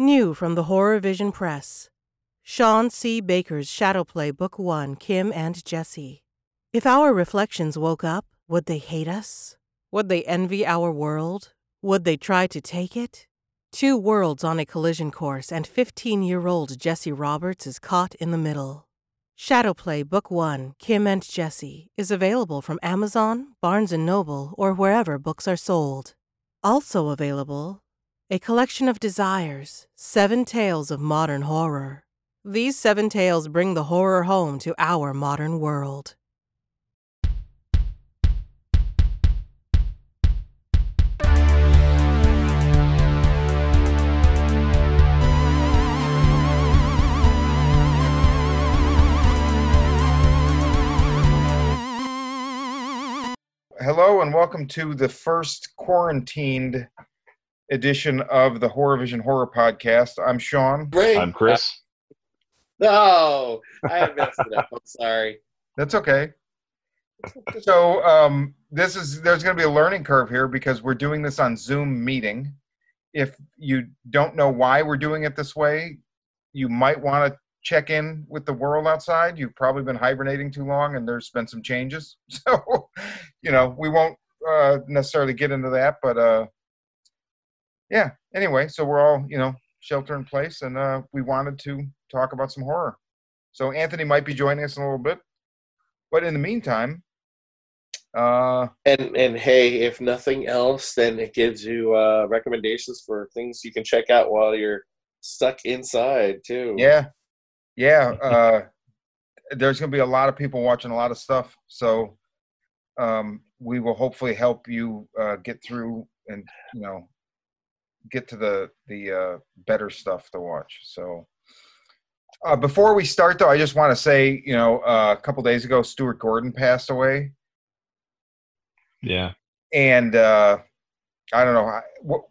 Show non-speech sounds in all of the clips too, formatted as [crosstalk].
New from the Horror Vision Press. Shawn C. Baker's Shadowplay Book 1 Kim and Jesse. If our reflections woke up, would they hate us? Would they envy our world? Would they try to take it? Two worlds on a collision course, and 15 year old Jesse Roberts is caught in the middle. Shadowplay Book 1 Kim and Jesse is available from Amazon, Barnes & Noble, or wherever books are sold. Also available, a collection of desires, seven tales of modern horror. These seven tales bring the horror home to our modern world. Hello and welcome to the first quarantined edition of the Horror Vision Horror Podcast. I'm Shawn. Great. I'm Chris. [laughs] No, I had messed it up. I'm sorry. That's okay. So um, this is there's going to be a learning curve here because we're doing this on Zoom meeting. If you don't know why we're doing it this way, you might want to check in with the world outside. You've probably been hibernating too long, and there's been some changes. [laughs] So, you know, we won't uh, necessarily get into that, but uh, yeah. Anyway, so we're all you know shelter in place, and uh, we wanted to talk about some horror. So Anthony might be joining us in a little bit, but in the meantime, uh, And and hey, if nothing else, then it gives you uh, recommendations for things you can check out while you're stuck inside too. yeah, yeah. Uh, there's going to be a lot of people watching a lot of stuff, so um, we will hopefully help you uh, get through and you know get to the the uh, better stuff to watch. So. Uh, before we start, though, I just want to say, you know, uh, a couple days ago, Stuart Gordon passed away. Yeah. and uh, I don't know how, what,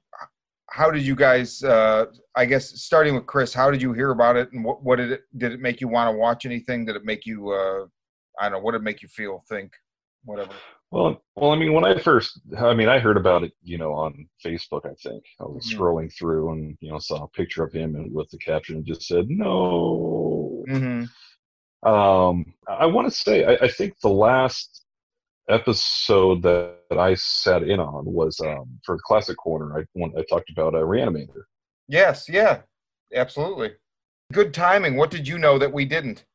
how did you guys? Uh, I guess starting with Chris, how did you hear about it, and what, what did it did it make you want to watch anything? Did it make you? Uh, I don't know. What did it make you feel? Think? Whatever. Well, well, I mean, when I first, I mean, I heard about it, you know, on Facebook. I think I was Mhm. scrolling through and you know saw a picture of him and with the caption and just said no. Mm-hmm. Um, I want to say, I, I think the last episode that, that I sat in on was um, for Classic Corner. I when I talked about a Reanimator. Yes. Yeah. Absolutely. Good timing. What did you know that we didn't?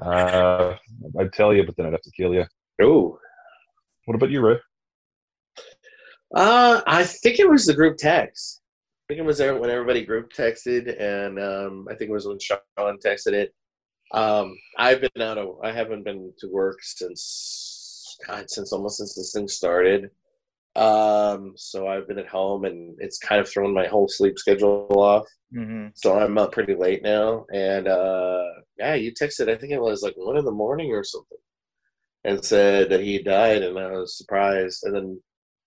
Uh, I'd tell you, but then I'd have to kill you. Oh. What about you, Ray? Uh, I think it was the group text. I think it was there when everybody group texted, and um, I think it was when Shawn texted it. Um, I've been out of, I haven't been to work since, God, since almost since this thing started. Um, so I've been at home, and it's kind of thrown my whole sleep schedule off. Mm-hmm. So I'm up pretty late now, and uh, yeah, you texted. I think it was like one in the morning or something, and said that he died, and I was surprised. And then,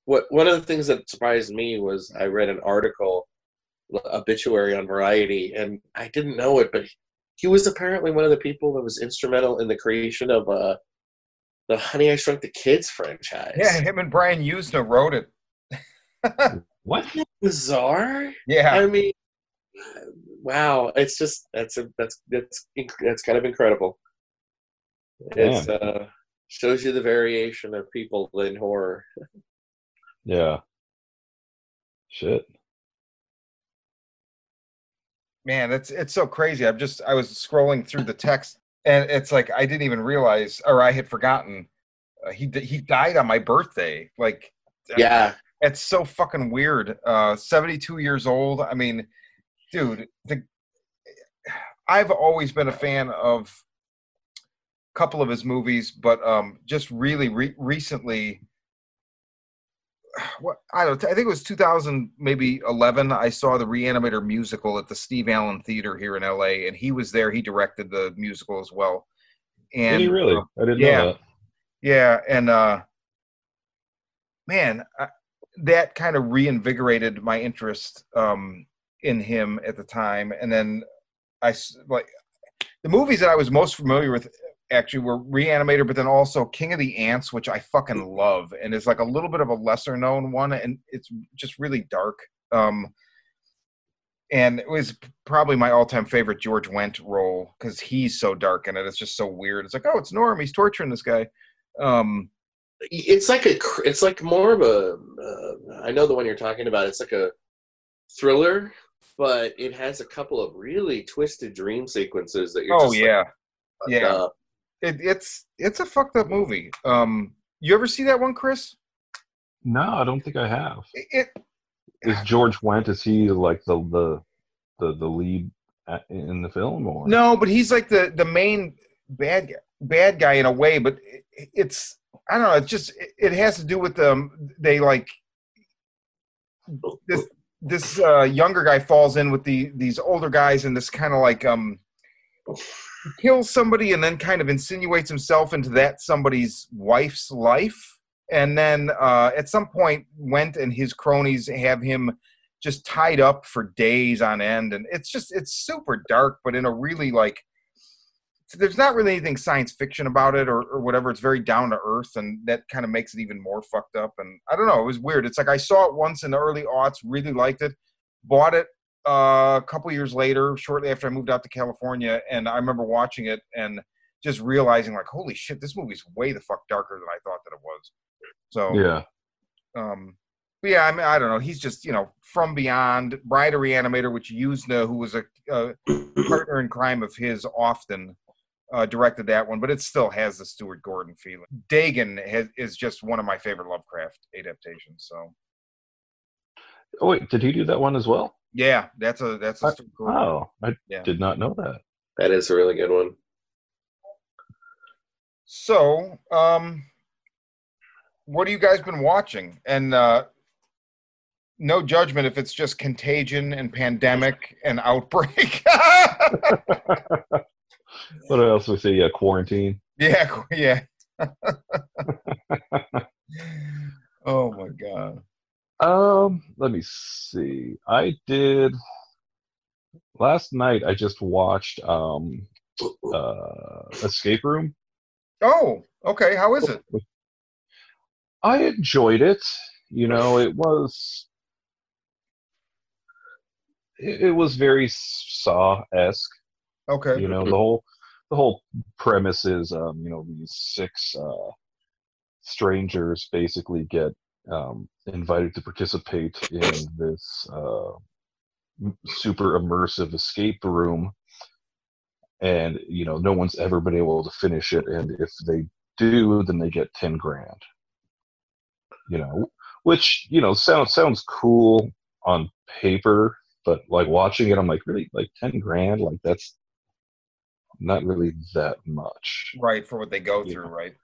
what one of the things that surprised me was I read an article, obituary on Variety, and I didn't know it, but he was apparently one of the people that was instrumental in the creation of uh, the Honey I Shrunk the Kids franchise. Yeah, him and Brian Yuzna wrote it. [laughs] What? bizarre. Yeah. I mean, wow! It's just that's a, that's that's that's kind of incredible. It's uh, shows you the variation of people in horror. Yeah. Shit. man it's it's so crazy i'm just i was scrolling through the text and it's like i didn't even realize or i had forgotten uh, he he died on my birthday like Yeah, it's so fucking weird uh 72 years old i mean dude the i've always been a fan of a couple of his movies but um just really re- recently [sighs] what I don't I think it was 2000 maybe 11 I saw the Reanimator musical at the Steve Allen Theater here in LA and he was there he directed the musical as well and Did he really? uh, I didn't yeah. know that. yeah and uh man I, that kind of reinvigorated my interest um in him at the time and then I like the movies that I was most familiar with actually we were Reanimator, but then also King of the Ants, which I fucking love, and is like a little bit of a lesser known one, and it's just really dark. Um, and it was probably my all-time favorite George Wendt role because he's so dark in it. It's just so weird. It's like, oh, it's Norm. He's torturing this guy. Um, it's like a it's like more of a uh, I know the one you're talking about. It's like a thriller, but it has a couple of really twisted dream sequences that you're. oh like, yeah, fucked yeah. up. It, it's it's a fucked up movie. Um, you ever see that one, Chris? No, I don't think I have. It, it Is George Wendt? Is he like the the the, the lead in the film? Or no, but he's like the the main bad guy, bad guy in a way. But it, it's I don't know. It's just it, it has to do with them. They like this this uh, younger guy falls in with the these older guys, and this kind of like um kills somebody, and then kind of insinuates himself into that somebody's wife's life, and then uh, at some point, Wendt and his cronies have him just tied up for days on end, and it's just it's super dark, but in a really like there's not really anything science fiction about it or, or whatever. It's very down to earth, and that kind of makes it even more fucked up. And I don't know, it was weird. It's like I saw it once in the early aughts, really liked it, bought it uh, a couple years later, shortly after I moved out to California, and I remember watching it and just realizing like, holy shit, this movie's way the fuck darker than I thought that it was. So yeah, um, but yeah, I mean, I don't know. He's just you know from beyond Bride of Reanimator, which Yuzna, who was a, a [coughs] partner in crime of his, often uh, directed that one, but it still has the Stuart Gordon feeling. Dagon has, is just one of my favorite Lovecraft adaptations. So Oh wait, did he do that one as well? yeah, that's a that's a Uh, Stuart Oh, I Yeah. did not know that. That is a really good one. So, um, what have you guys been watching? And uh, no judgment if it's just Contagion and Pandemic and Outbreak. [laughs] What else we say? Yeah, quarantine. yeah, yeah. [laughs] oh my god. Um, let me see. I did last night. I just watched um uh Escape Room. Oh, okay. How is it? I enjoyed it. You know, it was it, it was very Saw esque. Okay. You know, the whole the whole premise is um, you know, these six uh strangers basically get um invited to participate in this uh super immersive escape room. And you know no one's ever been able to finish it. And if they do then they get 10 grand. You know which you know sounds sounds cool on paper but like watching it i'm like really? Like 10 grand? Like that's not really that much. Right for what they go through, right?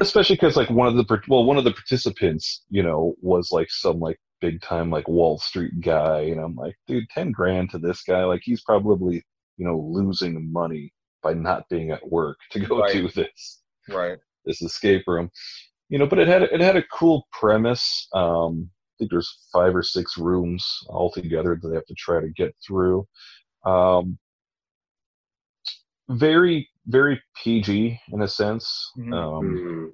Especially because like one of the well one of the participants you know was like some like big time like wall street guy and i'm like dude 10 grand to this guy like he's probably you know losing money by not being at work to go Right. do this Right. this escape room you know but it had it had a cool premise um i think there's five or six rooms altogether that they have to try to get through um very very pg in a sense Mhm. um Mhm.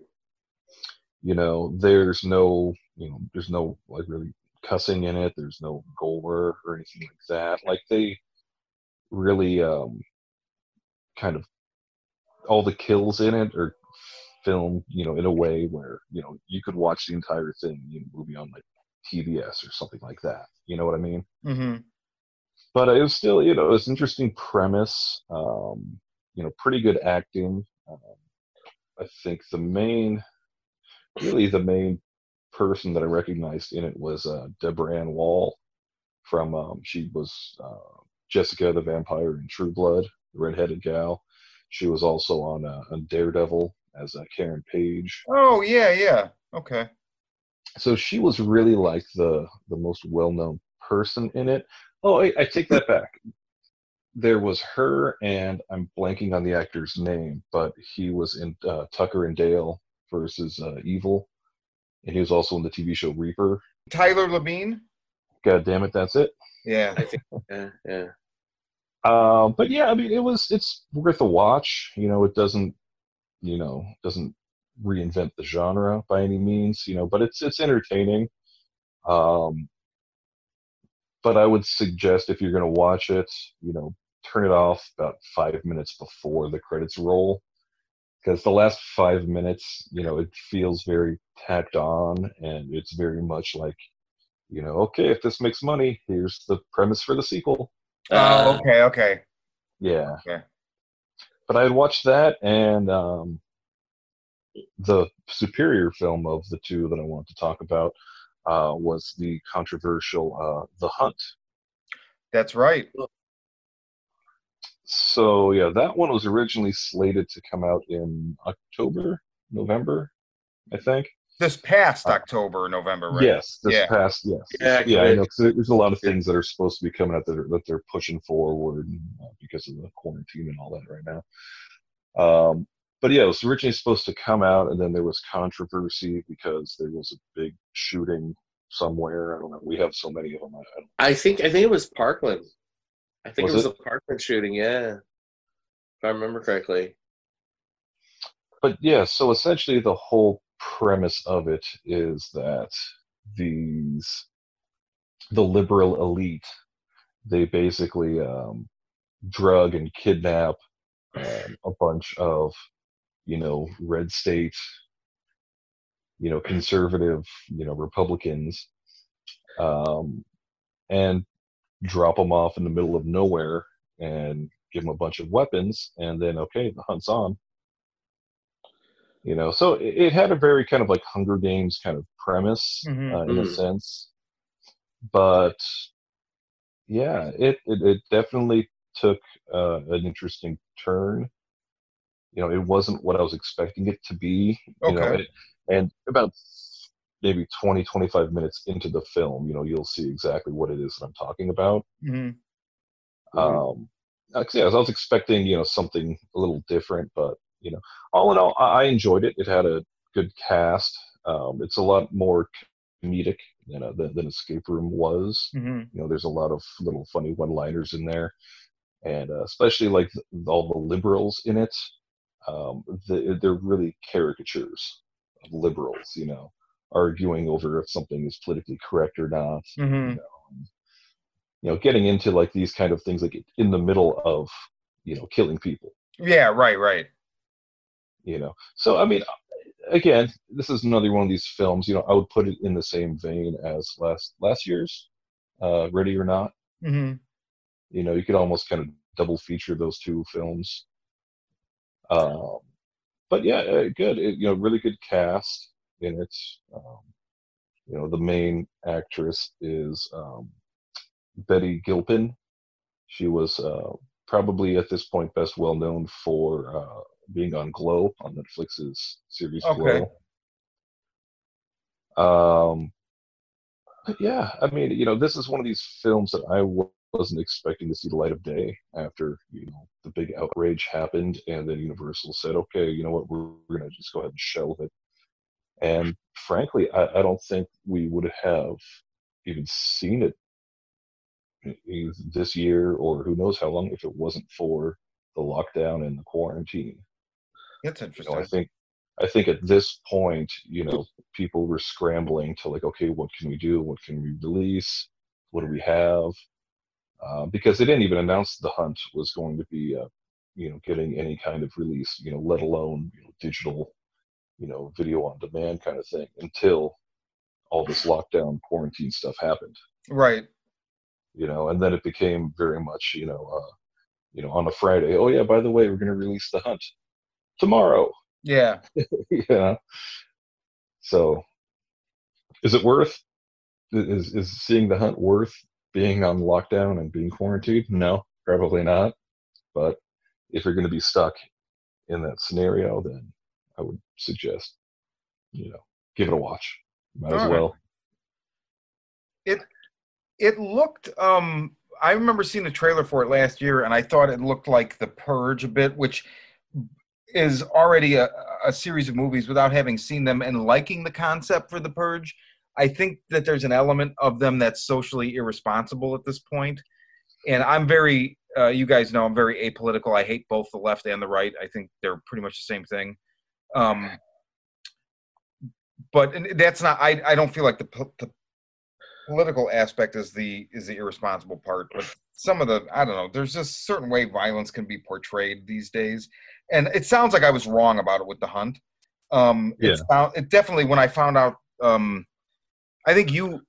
you know there's no you know there's no like really cussing in it there's no gore or anything like that like they really um kind of all the kills in it are filmed you know in a way where you know you could watch the entire thing in a movie on like tbs or something like that you know what i mean Mm-hmm. But it was still you know it's an interesting premise um you know pretty good acting um, i think the main really the main person that i recognized in it was uh deborah ann woll from um she was uh jessica the vampire in true blood the redheaded gal she was also on uh, on daredevil as uh, karen page Oh yeah, yeah. Okay. so she was really like the the most well-known person in it oh I, I take that back there was her and i'm blanking on the actor's name but he was in uh, tucker and dale versus uh, evil and he was also in the tv show reaper Tyler Labine. god damn it that's it Yeah. I think yeah, yeah. um, but yeah i mean it was it's worth a watch you know it doesn't you know doesn't reinvent the genre by any means you know but it's it's entertaining um but I would suggest if you're going to watch it, you know, turn it off about five minutes before the credits roll, because the last five minutes, you know, it feels very tacked on, and it's very much like, you know, okay, if this makes money, here's the premise for the sequel. Oh, Uh, okay, okay. Yeah. Okay. But I had watched that and um, the superior film of the two that I want to talk about uh, was the controversial uh, The Hunt. That's right. So yeah, that one was originally slated to come out in October, November, I think. This past Uh, October, November, right? Yes, this Yeah. past yes, Yeah, yeah. I good. know 'cause there's a lot of things that are supposed to be coming out that, are, that they're pushing forward uh, because of the quarantine and all that right now. Um, but yeah, it was originally supposed to come out, and then there was controversy because there was a big shooting somewhere. I don't know. We have so many of them. I, I think I think it was Parkland. I think Was it was it? a Parkland shooting. Yeah, if I remember correctly. but yeah, so essentially the whole premise of it is that these the liberal elite they basically um, drug and kidnap um, a bunch of you know red state you know conservative you know republicans um, and drop them off in the middle of nowhere and give them a bunch of weapons and then okay the hunt's on you know so it, it had a very kind of like hunger games kind of premise Mhm. uh, in a Mhm. sense but yeah it, it, it definitely took uh, an interesting turn you know it wasn't what i was expecting it to be you know Okay. it, and about maybe 20 25 minutes into the film you know you'll see exactly what it is that i'm talking about Mhm. um, like I was expecting, you know, something a little different, but you know, all in all, I I enjoyed it. It had a good cast. Um, it's a lot more comedic than, a, than than Escape Room was. Mhm. You know, there's a lot of little funny one-liners in there, and uh, especially like th- all the liberals in it. Um, the, they're really caricatures of liberals. You know, arguing over if something is politically correct or not Mhm. you know getting into like these kind of things like in the middle of you know killing people Yeah, right, right. you know so i mean again this is another one of these films you know i would put it in the same vein as last last year's uh ready or not hmm you know you could almost kind of double feature those two films um but yeah uh, good it, you know really good cast in it um you know the main actress is um betty gilpin she was uh probably at this point best well known for uh being on glow on netflix's series Okay. glow um but yeah i mean you know this is one of these films that i wasn't expecting to see the light of day after you know the big outrage happened and then universal said okay you know what we're, we're going to just go ahead and shelve it and frankly I, I don't think we would have even seen it this year or who knows how long if it wasn't for the lockdown and the quarantine That's you interesting. know, I think I think at this point, you know, people were scrambling to like, okay, what can we do? What can we release? What do we have? Uh, because they didn't even announce the hunt was going to be, uh, you know, getting any kind of release, you know, let alone you know, digital, you know, video on demand kind of thing until all this lockdown quarantine stuff happened, right. you know, and then it became very much, you know, uh, you know, on a Friday, oh yeah, by the way, we're going to release the hunt tomorrow. Yeah. [laughs] yeah. So, is it worth? Is is seeing the hunt worth being on lockdown and being quarantined? No, probably not. But if you're going to be stuck in that scenario, then I would suggest, you know, give it a watch. Might as Alright. well. It it looked um I remember seeing the trailer for it last year and I thought it looked like The Purge a bit, which is already a, a series of movies without having seen them and liking the concept for The Purge. I think that there's an element of them that's socially irresponsible at this point. And I'm very uh, you guys know I'm very apolitical. I hate both the left and the right. I think they're pretty much the same thing. Um, but that's not. I I don't feel like the, the political aspect is the is the irresponsible part, but some of the I don't know. There's just certain way violence can be portrayed these days, and it sounds like I was wrong about it with the hunt. Um, Yeah. it, sound, it definitely when I found out. Um, I think you,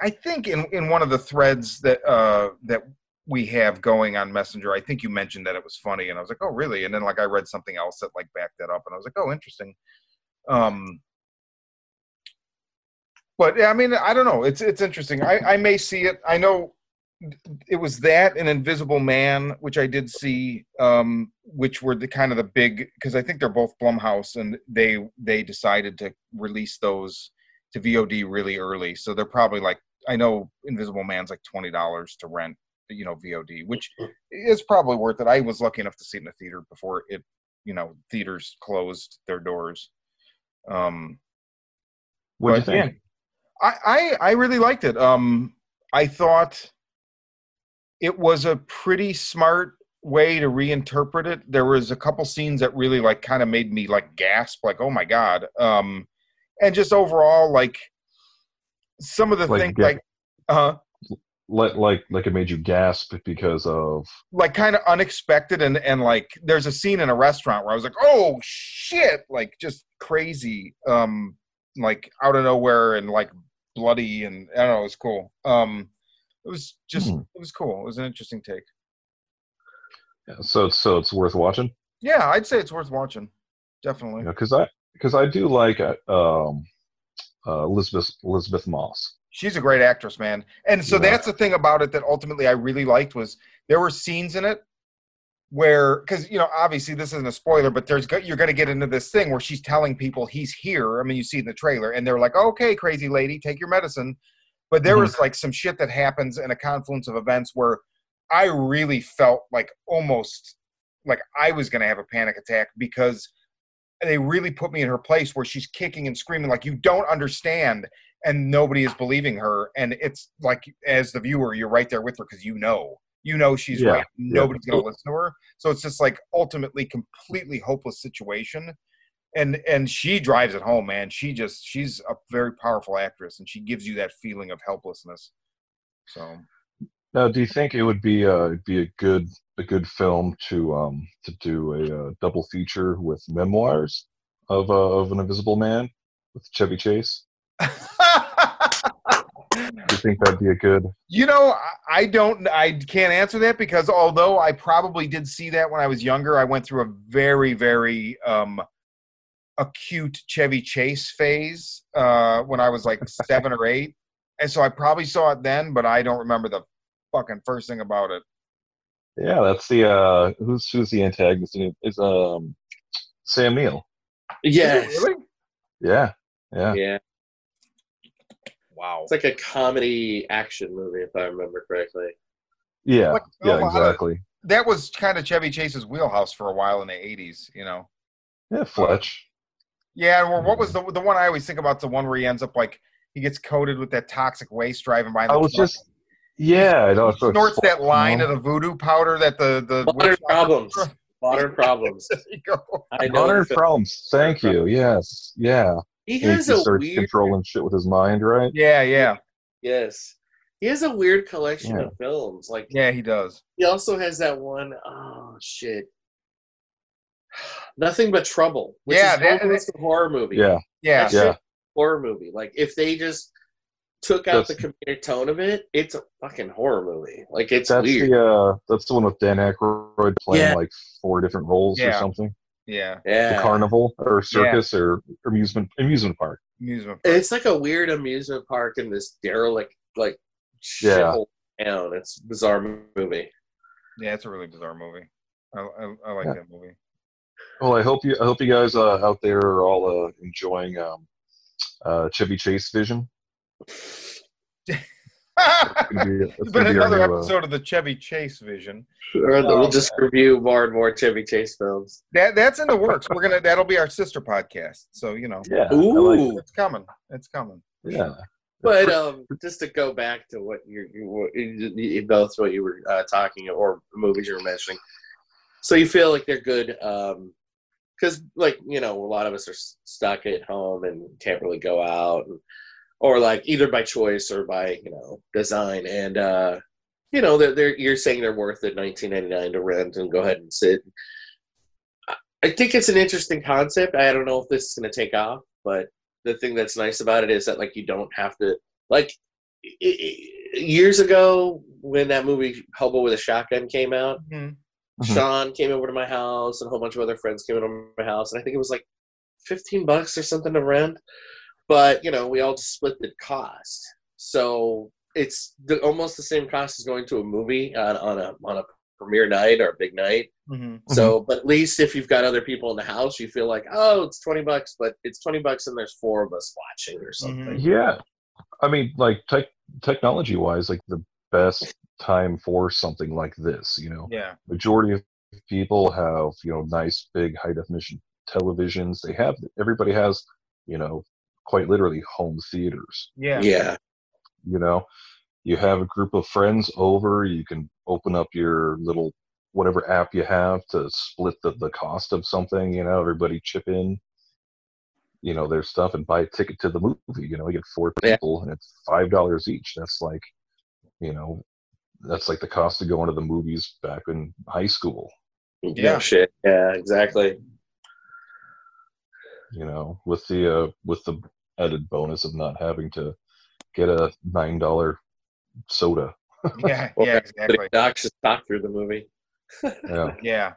I think in in one of the threads that uh that we have going on Messenger, I think you mentioned that it was funny, and I was like, oh really? And then like I read something else that like backed that up, and I was like, oh interesting. Um, but I mean, I don't know. It's it's interesting. I I may see it. I know it was that and Invisible Man, which I did see, um, which were the kind of the big because I think they're both Blumhouse, and they they decided to release those to VOD really early. So they're probably like I know Invisible Man's like twenty dollars to rent, you know, VOD, which is probably worth it. I was lucky enough to see it in the theater before it, you know, theaters closed their doors. Um, What do you think? I, I I really liked it. Um, I thought it was a pretty smart way to reinterpret it. There was a couple scenes that really like kind of made me like gasp, like oh my god. Um, and just overall, like some of the Like, things, yeah. like uh, Like, like, like it made you gasp because of like kind of unexpected, and and like there's a scene in a restaurant where I was like, oh shit, like just crazy, um, like out of nowhere and like bloody, and I don't know, it was cool. Um, it was just Hmm. it was cool. It was an interesting take. yeah, so so it's worth watching. Yeah, I'd say it's worth watching. Definitely. because I because I do like uh, um, uh, Elizabeth Elisabeth Moss. She's a great actress, man. And so Yeah. that's the thing about it that ultimately I really liked was there were scenes in it where because you know obviously this isn't a spoiler, but there's you're going to get into this thing where she's telling people he's here. I mean, you see in the trailer, and they're like, "Okay, crazy lady, take your medicine." But there Mhm. was like some shit that happens in a confluence of events where I really felt like almost like I was going to have a panic attack because they really put me in her place where she's kicking and screaming like you don't understand and nobody is believing her and it's like as the viewer you're right there with her because you know. You know she's Yeah, right. nobody's going to listen to her. So it's just like ultimately completely hopeless situation. And and she drives it home man. She just she's a very powerful actress and she gives you that feeling of helplessness. So Now, do you think it would be uh, be a good a good film to um to do a uh, double feature with memoirs of uh, of an Invisible Man with Chevy Chase? Do [laughs] you think that'd be a good? You know, I- I don't, I can't answer that because although I probably did see that when I was younger, I went through a very, very um, acute Chevy Chase phase uh, when I was like [laughs] seven or eight, and so I probably saw it then, but I don't remember the fucking first thing about it. Yeah, that's the uh who's who's the antagonist? Is um Sam Neill. Yes. Really? Yeah, yeah. Yeah. Wow. It's like a comedy action movie, if I remember correctly. Yeah, Like, yeah, a lot of- exactly. that was kind of Chevy Chase's wheelhouse for a while in the '80s. You know. Yeah, Fletch. Yeah, or what was the the one I always think about? The one where he ends up like he gets coated with that toxic waste driving by. the I was truck. just, yeah, I know. He snorts that line of the voodoo powder that the the Modern problems. Modern [laughs] problems. There you go. I know. Modern the film. problems. Thank you. Yes, yeah. He He, has he a starts weird. controlling shit with his mind, right? Yeah, yeah, Yes. He has a weird collection Yeah. of films. Like yeah. He does. he also has that one oh shit. [sighs] Nothing but trouble. Which Yeah, is that- almost a horror movie. Yeah, Yeah, That Yeah. shit, horror movie. Like if they just took out the comedic tone of it, it's a fucking horror movie. Like it's that's weird. the uh, that's the one with Dan Aykroyd playing Yeah. like four different roles or something. yeah. yeah. The carnival or circus or amusement amusement park. Amusement. park. It's like a weird amusement park in this derelict like Yeah. shithole town. It's a bizarre movie. Yeah, it's a really bizarre movie. I I, I like Yeah. that movie. Well, I hope you I hope you guys uh, out there are all uh, enjoying um, uh, Chevy Chase Vision. It's gonna be, it's it's been another uh, episode of the Chevy Chase Vision. Or Oh, we'll just review more and more Chevy Chase films. That that's in the works. We're gonna that'll be our sister podcast. So you know, yeah, I like Ooh. it. it's coming. It's coming. yeah. But um, just to go back to what you, you, what you, you both what you were uh, talking or movies you were mentioning. So you feel like they're good because, like you know, a lot of us are stuck at home and can't really go out. And or like either by choice or by you know design. And uh, you know, they're, they're you're saying they're worth it 19.99 to rent and go ahead and sit. I- I think it's an interesting concept. I don't know if this is going to take off, but the thing that's nice about it is that like you don't have to like i- i- years ago when that movie Hobo with a Shotgun came out. Mhm. Mhm. Shawn came over to my house and a whole bunch of other friends came over to my house, and I think it was like fifteen bucks or something to rent. But you know, we all just split the cost, so it's the, almost the same cost as going to a movie on, on a on a premiere night or a big night. Mhm. So, but at least if you've got other people in the house, you feel like, oh, it's twenty bucks, but it's twenty bucks and there's four of us watching or something. Yeah, I mean, like tech technology wise, like the best time for something like this. You know, Yeah. majority of people have you know nice big high definition televisions. They have everybody has you know quite literally home theaters. Yeah. Yeah, You know, you have a group of friends over. You can open up your little whatever app you have to split the, the cost of something. You know, everybody chip in. You know their stuff and buy a ticket to the movie. You know, you get four Yeah. people and it's five dollars each. That's like, you know, that's like the cost of going to the movies back in high school. Yeah. No shit. Yeah, exactly. you know, with the uh, with the added bonus of not having to get a nine dollar soda. [laughs] Yeah. [laughs] Or Yeah. Exactly. Docs just talk through the movie. [laughs] Yeah, Yeah.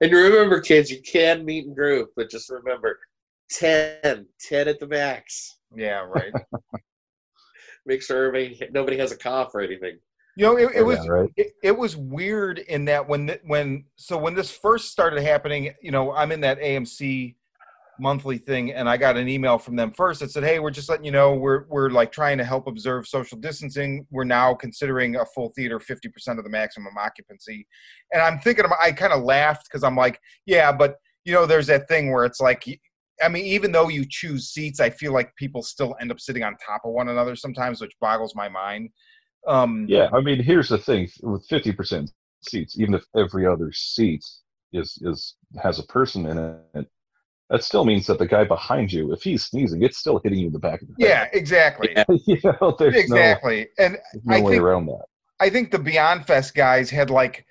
And remember, kids, you can meet and group, but just remember 10, 10 at the max. Yeah. Right. Make sure everybody, nobody has a cough or anything. You know, it, it was Yeah, right. it, it was weird in that when when so when this first started happening, you know, I'm in that AMC monthly thing, and I got an email from them first that said, "Hey, we're just letting you know we're we're like trying to help observe social distancing. We're now considering a full theater, fifty percent of the maximum occupancy." And I'm thinking, I kind of laughed because I'm like, "Yeah, but you know, there's that thing where it's like." I mean, even though you choose seats, I feel like people still end up sitting on top of one another sometimes, which boggles my mind. Um, yeah. I mean, here's the thing: with fifty percent seats, even if every other seat is is has a person in it, that still means that the guy behind you, if he's sneezing, it's still hitting you in the back of the head. Yeah, exactly. Yeah. [laughs] you know, there's exactly. and no, there's no I way think- around that. I think the Beyond Fest guys had like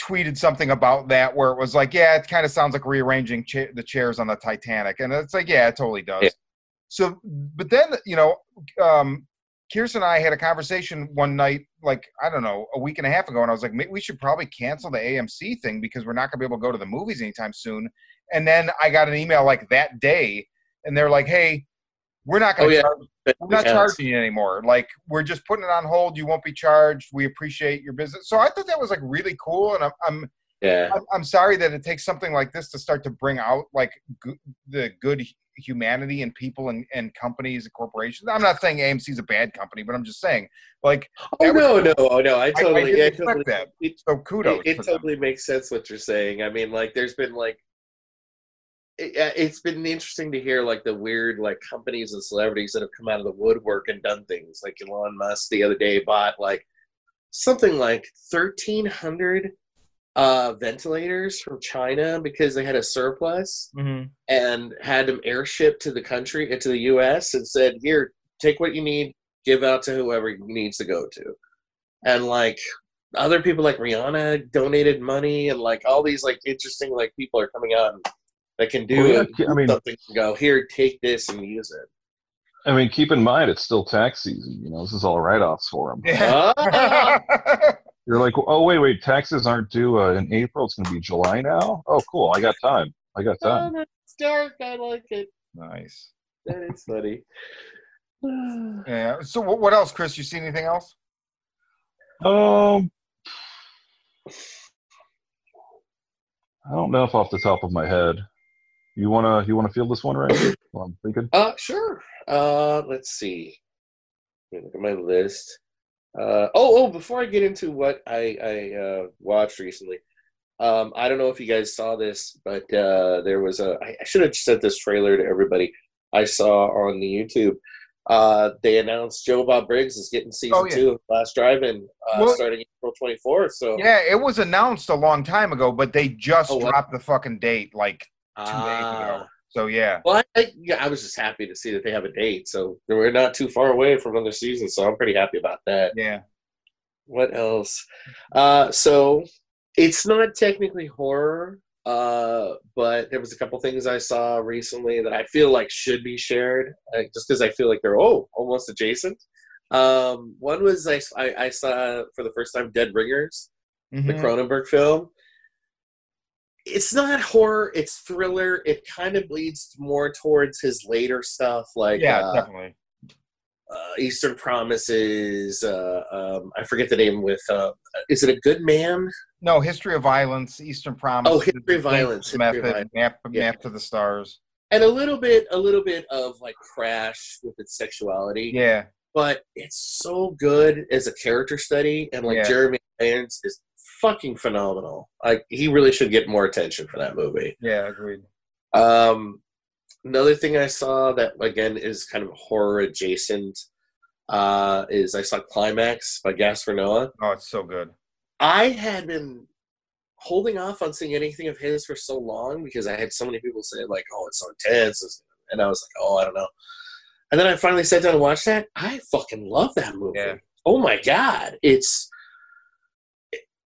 tweeted something about that where it was like, yeah, it kind of sounds like rearranging cha- the chairs on the Titanic, and it's like, yeah, it totally does. Yeah. So, but then you know, um, Kirsten and I had a conversation one night, like I don't know, a week and a half ago, and I was like, "Ma- we should probably cancel the AMC thing because we're not going to be able to go to the movies anytime soon. And then I got an email like that day, and they're like, hey. We're not going Oh, to yeah. charge we're not Yeah. charging you anymore. Like we're just putting it on hold. You won't be charged. We appreciate your business. So I thought that was like really cool, and I'm I'm Yeah. I'm, I'm sorry that it takes something like this to start to bring out like go- the good humanity and people and, and companies and corporations. I'm not saying AMC is a bad company, but I'm just saying like Oh, was- no, no, oh, no. I I totally, yeah, I totally, that. It, so kudos. it, it for them. totally makes sense what you're saying. I mean, like, there's been like, it, it's been interesting to hear like the weird like companies and celebrities that have come out of the woodwork and done things. Like Elon Musk the other day bought like something like 1,300 uh, ventilators from China because they had a surplus Mhm. and had them airshipped to the country into the U.S. and said, "Here, take what you need, give out to whoever needs to go to." And like other people, like Rihanna, donated money, and like all these like interesting like people are coming out and that can do Well, yeah, it, I mean- something. and Go here, take this and use it. I mean, keep in mind it's still tax season. You know, this is all write-offs for them. Yeah. [laughs] [laughs] You're like, oh wait, wait, taxes aren't due uh, in April. It's going to be July now. Oh, cool. I got time. I got Oh, time. that's dark. I like it. nice. That is funny. [sighs] Yeah. So what, what else, Chris? You see anything else? Um, I don't know if off the top of my head. You wanna you wanna feel this one, right? Well, I'm thinking. Uh, sure. Uh, let's see. Let me look at my list. Uh, oh, oh! Before I get into what I I uh, watched recently, um, I don't know if you guys saw this, but uh, there was a. I, I should have sent this trailer to everybody. I saw on the YouTube. Uh, they announced Joe Bob Briggs is getting season Oh, yeah. two of Last Drive-In uh, Well- starting April twenty fourth. So Yeah, it was announced a long time ago, but they just Oh, what? dropped the fucking date like two days Ah, ago. So yeah, Well, I, yeah, I was just happy to see that they have a date. So we're not too far away from another season. So I'm pretty happy about that. yeah. What else? Uh, so it's not technically horror, uh, but there was a couple things I saw recently that I feel like should be shared, uh, just because I feel like they're oh almost adjacent. Um, one was I, I, I saw for the first time Dead Ringers, the Mhm. Cronenberg film. It's not horror; it's thriller. It kind of bleeds more towards his later stuff, like yeah, uh, definitely. uh, Eastern Promises. Uh, um, I forget the name. With uh, is it a Good Man? No, History of Violence, Eastern Promise. Oh, History of Violence, History of Violence. Map, Yeah. Map to the Stars. And a little bit, a little bit of like Crash with its sexuality. Yeah, But it's so good as a character study, and like Yeah. Jeremy Irons is fucking phenomenal. Like he really should get more attention for that movie. yeah, agreed. Um, another thing I saw that again is kind of horror adjacent uh, is I saw Climax by Gaspar Noé. Oh, it's so good. I had been holding off on seeing anything of his for so long because I had so many people say like, "Oh, it's so intense," and I was like, "Oh, I don't know." And then I finally sat down and watched that. I fucking love that movie. Yeah. Oh my god, it's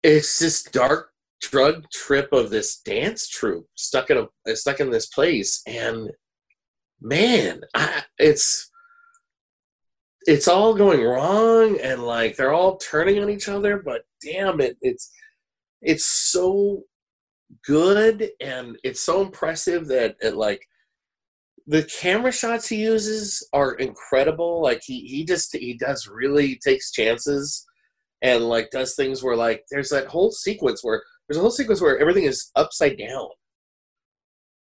it's this dark drug trip of this dance troupe stuck in a stuck in this place, and man, I, it's it's all going wrong and like they're all turning on each other but damn it it's it's so good and it's so impressive that it like the camera shots he uses are incredible. Like he he just he does really takes chances and like does things where like there's that whole sequence where there's a whole sequence where everything is upside down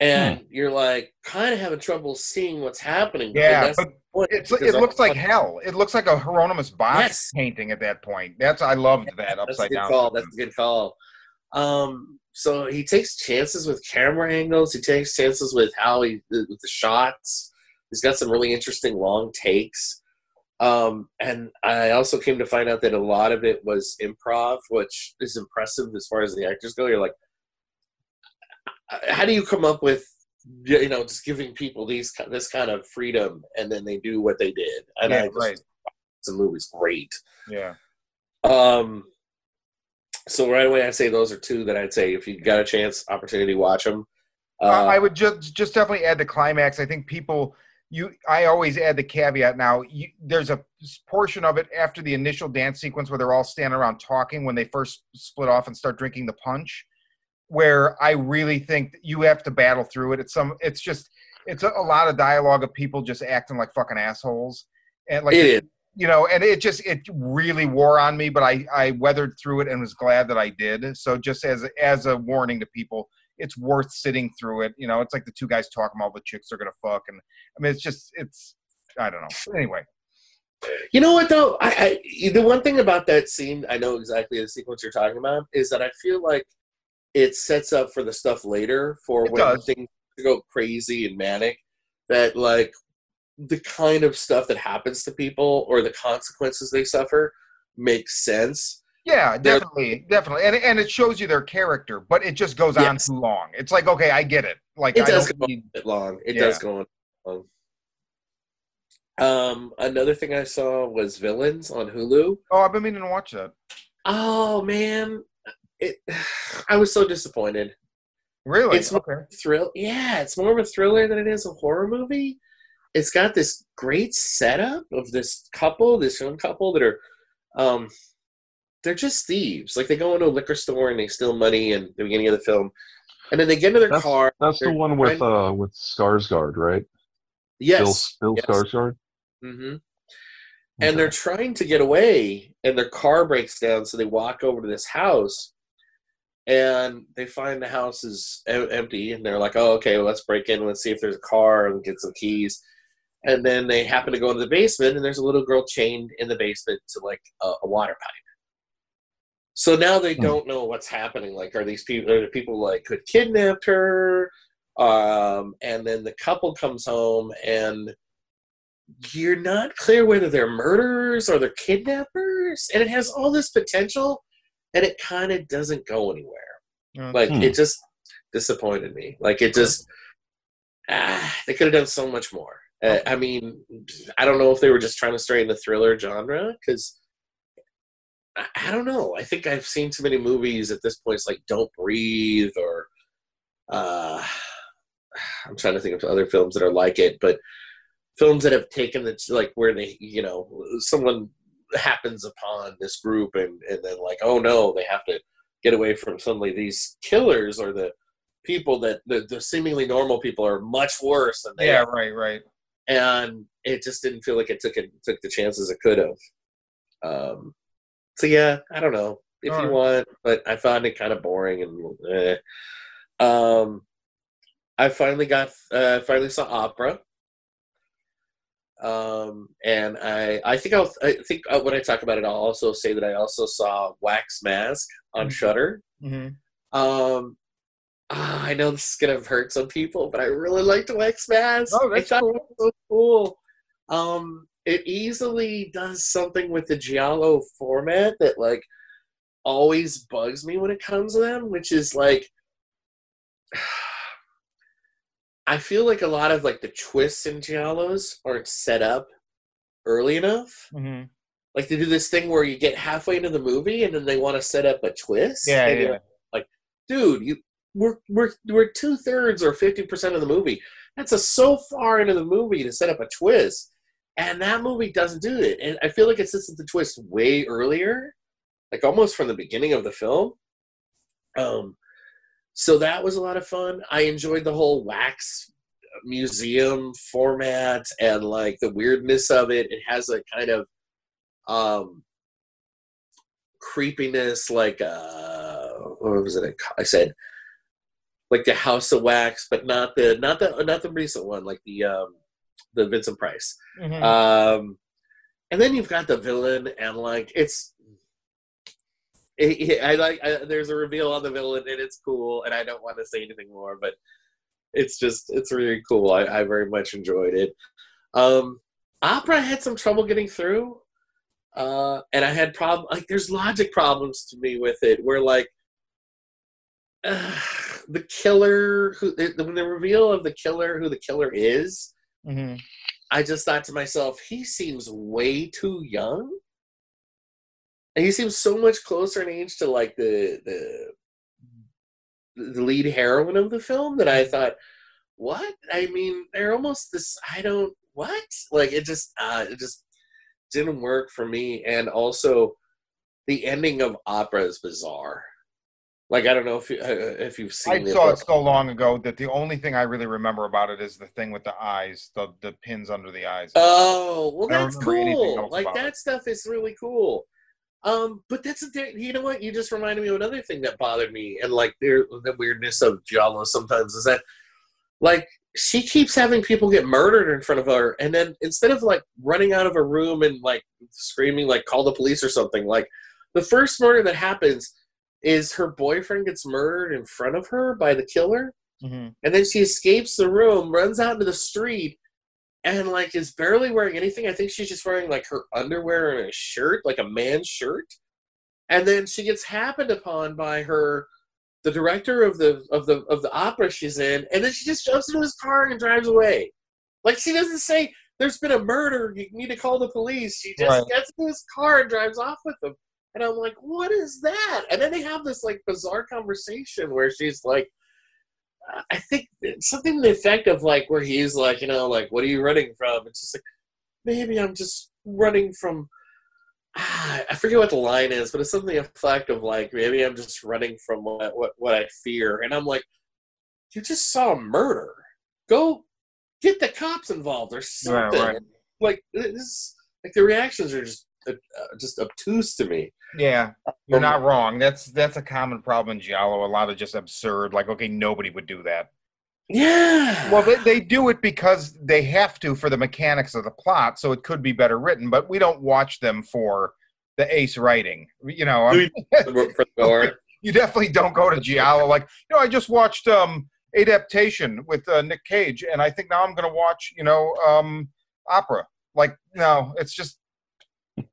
and you're like kind of having trouble seeing what's happening Yeah, but it's it looks like hell. It looks like a Hieronymus Bosch Yes. painting at that point. That's I loved that That's a upside down. call. That's a good call. Um, so he takes chances with camera angles. He takes chances with how he with the shots. He's got some really interesting long takes. Um, and I also came to find out that a lot of it was improv, which is impressive as far as the actors go. You're like, how do you come up with you know just giving people these this kind of freedom and then they do what they did? And Yeah, I just, right. the movie's great. Yeah. Um, so right away, I say those are two that I'd say if you got a chance, opportunity, watch them. Uh, Uh, I would just just definitely add the climax. I think people you I always add the caveat now. You, there's a portion of it after the initial dance sequence where they're all standing around talking when they first split off and start drinking the punch, where I really think you have to battle through it. It's some it's just it's a, a lot of dialogue of people just acting like fucking assholes and like it you know, and it just it really wore on me, but I I weathered through it and was glad that I did. So just as as a warning to people, it's worth sitting through it. You know, it's like the two guys talking about the chicks they're gonna fuck, and I mean, it's just it's I don't know. Anyway, You know what though? I, I the one thing about that scene, I know exactly the sequence you're talking about, is that I feel like it sets up for the stuff later for It when does. things go crazy and manic. That like the kind of stuff that happens to people or the consequences they suffer makes sense. Yeah, definitely, definitely, and and it shows you their character, but it just goes on too long. It's like okay, I get it. Like It I does don't go need, a bit long. It Yeah. does go on long. Um, another thing I saw was Villains on Hulu. oh, I've been meaning to watch that. Oh man, it. [sighs] I was so disappointed. Really? It's- okay. Thrill, yeah, it's more of a thriller than it is a horror movie. It's got this great setup of this couple, this young couple that are, um, they're just thieves. Like they go into a liquor store and they steal money in the beginning of the film, and then they get into their That's- car. That's the one with uh with Skarsgård, right? Yes, Bill, Bill yes. Skarsgård. hmm and they're trying to get away and their car breaks down so they walk over to this house and they find the house is empty and they're like oh okay well, let's break in let's see if there's a car and get some keys and then they happen to go into the basement and there's a little girl chained in the basement to like a, a water pipe so now they Hmm. don't know what's happening like are these people are the people like who kidnapped her um, and then the couple comes home and you're not clear whether they're murderers or they're kidnappers and it has all this potential and it kind of doesn't go anywhere Mm. like Hmm. it just disappointed me like it just ah, they could have done so much more. Uh, I mean, I don't know if they were just trying to stray in the thriller genre because I, don't know. I think I've seen too many movies at this point. It's like Don't Breathe or uh, I'm trying to think of other films that are like it, but films that have taken the like where they you know someone happens upon this group and and then like oh no they have to get away from suddenly these killers or the people that the, the seemingly normal people are much worse than they Yeah, are right, right. and it just didn't feel like it took it took the chances it could have. Um, so yeah, I don't know if All you right. want, but I found it kind of boring and. Eh. Um, I finally got uh, finally saw opera. Um, and I I think I'll I think uh, when I talk about it, I'll also say that I also saw Wax Mask on Mhm. Shudder. Mm-hmm. Um, ah, I know this is gonna hurt some people, but I really liked Wax Mask. Oh, I that's thought cool. it was so cool. Um, it easily does something with the giallo format that like always bugs me when it comes to them, which is like [sighs] I feel like a lot of like the twists in giallos aren't set up early enough. Mm-hmm. Like they do this thing where you get halfway into the movie and then they want to set up a twist. Yeah, yeah. you're dude, you we're we're we're two thirds or fifty percent of the movie. That's a so far into the movie to set up a twist, and that movie doesn't do it. And I feel like it sets the twist way earlier, like almost from the beginning of the film. Um, so that was a lot of fun. I enjoyed the whole wax museum format and like the weirdness of it. It has a kind of um creepiness like uh what was it i said like the house of wax but not the not the not the recent one like the um the vincent price. Mm-hmm. um and then you've got the villain and like it's it, it- i like I, there's a reveal on the villain and it's cool and i don't want to say anything more but it's just it's really cool. I, I very much enjoyed it. Um opera had some trouble getting through uh and i had problem like there's logic problems to me with it where like uh, [sighs] the killer who the, the reveal of the killer who the killer is mm-hmm. I just thought to myself, he seems way too young. And he seems so much closer in age to like the the the lead heroine of the film that I thought, what? I mean, they're almost this I don't what? Like it just uh it just didn't work for me. And also the ending of opera is bizarre. Like I don't know if you uh, if you've seen I it, saw it so long ago that the only thing I really remember about it is the thing with the eyes, the the pins under the eyes. Oh, well, that's cool. Like that it. stuff is really cool. Um, but that's a thing. You know what? You just reminded me of another thing that bothered me, and like there, the weirdness of Giallo sometimes is that, like, she keeps having people get murdered in front of her, and then instead of like running out of a room and like screaming, like call the police or something, like the first murder that happens is her boyfriend gets murdered in front of her by the killer, Mhm. and then she escapes the room, runs out into the street, and like is barely wearing anything. I think she's just wearing like her underwear and a shirt, like a man's shirt. And then she gets happened upon by her the director of the of the of the opera she's in, and then she just jumps into his car and drives away. Like she doesn't say there's been a murder, you need to call the police. She just Right. gets into his car and drives off with him. And I'm like, what is that? And then they have this like bizarre conversation where she's like, I think something to the effect of like where he's like, you know, like, what are you running from? It's just like, maybe I'm just running from. Ah, I forget what the line is, but it's something effect of like, maybe I'm just running from what what, what I fear. And I'm like, you just saw a murder. Go get the cops involved or something. right. Like this, like the reactions are just just obtuse to me. Yeah, you're Um, not wrong. That's that's a common problem in Giallo. A lot of just absurd. Like, okay, nobody would do that. Yeah. Well, they, they do it because they have to for the mechanics of the plot, so it could be better written. But we don't watch them for the ace writing. You know, I mean, [laughs] for the you definitely don't go to Giallo like, you know, I just watched um adaptation with uh, Nick Cage, and I think now I'm going to watch, you know, um opera. Like, no, it's just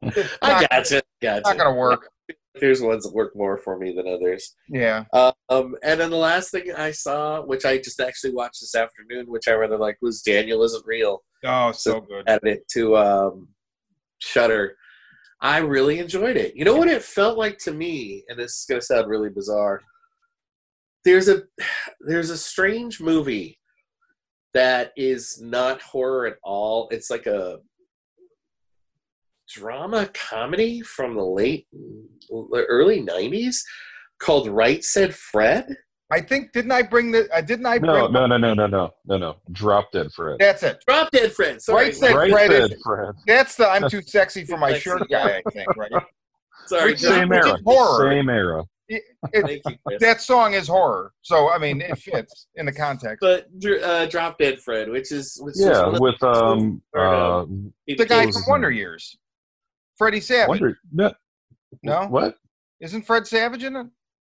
I not, gotcha. Gotcha. not going to work. [laughs] there's ones that work more for me than others. Yeah. Um, and then the last thing I saw, which I just actually watched this afternoon, which I rather like, was Daniel Isn't Real. Oh, so good. Added it to um, Shudder. I really enjoyed it. You know what it felt like to me, and this is going to sound really bizarre. There's a there's a strange movie that is not horror at all. It's like a drama comedy from the late early 90s called Right Said Fred. I think didn't I bring the? Uh, didn't I? No, bring, no, no, no, no, no, no, no. Drop dead Fred. That's it. Drop Dead Fred. Sorry. Right Said right Fred is- said Fred. That's the. I'm too sexy [laughs] for my Sexy, shirt guy. I think right. [laughs] Sorry. Which Same which is era. horror. Same era. It, Thank you, that song is horror, so I mean it fits in the [laughs] context. But uh, Drop Dead Fred, which is which Yeah, one of with um uh um, the guy from Wonder? Years, Freddie Savage. Wonder no No? what? Isn't Fred Savage in it?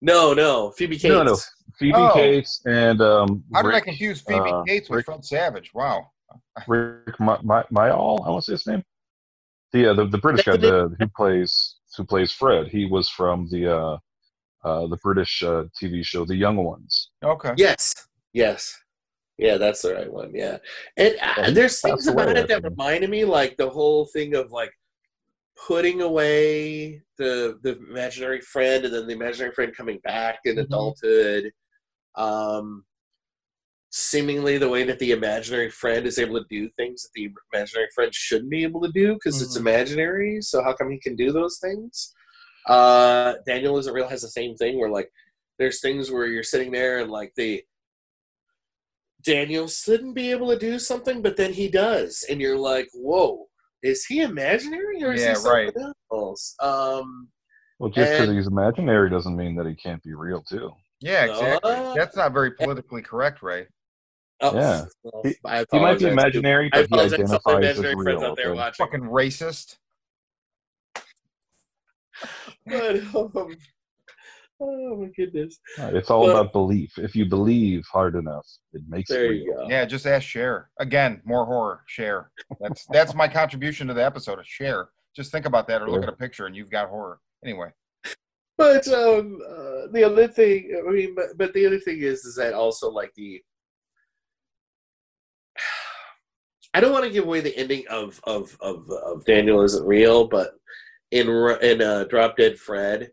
No, no, Phoebe Cates. No, no. Phoebe Oh. Cates and um How did I confuse Phoebe uh, Cates with Rick- Fred Savage? Wow. [laughs] Rick my my, my all, I want to say his name. The uh, the, the British guy the, who plays who plays Fred. He was from the uh uh the British uh, TV show The Young Ones. Okay. Yes, yes, yeah, that's the right one. Yeah, and uh, there's things about it that reminded me, like the whole thing of like putting away the the imaginary friend, and then the imaginary friend coming back in Mhm. adulthood. Um, seemingly the way that the imaginary friend is able to do things that the imaginary friend shouldn't be able to do because it's Mhm. imaginary. So how come he can do those things? Uh, Daniel isn't real has the same thing where like there's things where you're sitting there and like the Daniel shouldn't be able to do something, but then he does, and you're like, "Whoa, is he imaginary or is Yeah, he something else?" Um, Well, just because he's imaginary doesn't mean that he can't be real too. Yeah, exactly. Uh, That's not very politically correct, Ray. oh, Yeah. well, He- He might be imaginary, but he apologize to all the identifies as real. out there watching. Fucking racist. [laughs] But, um, oh my goodness! It's all But- about belief. If you believe hard enough, it makes There it you go. Yeah, just ask Cher. Again, more horror. Cher. That's that's my contribution to the episode. Of Cher. Just think about that, or look Yeah. at a picture, and you've got horror. Anyway. But um, uh, the other thing, I mean, but, but the other thing is, is that also like the. [sighs] I don't want to give away the ending of of of, of Daniel isn't real, but in Ro- in uh, Drop Dead Fred,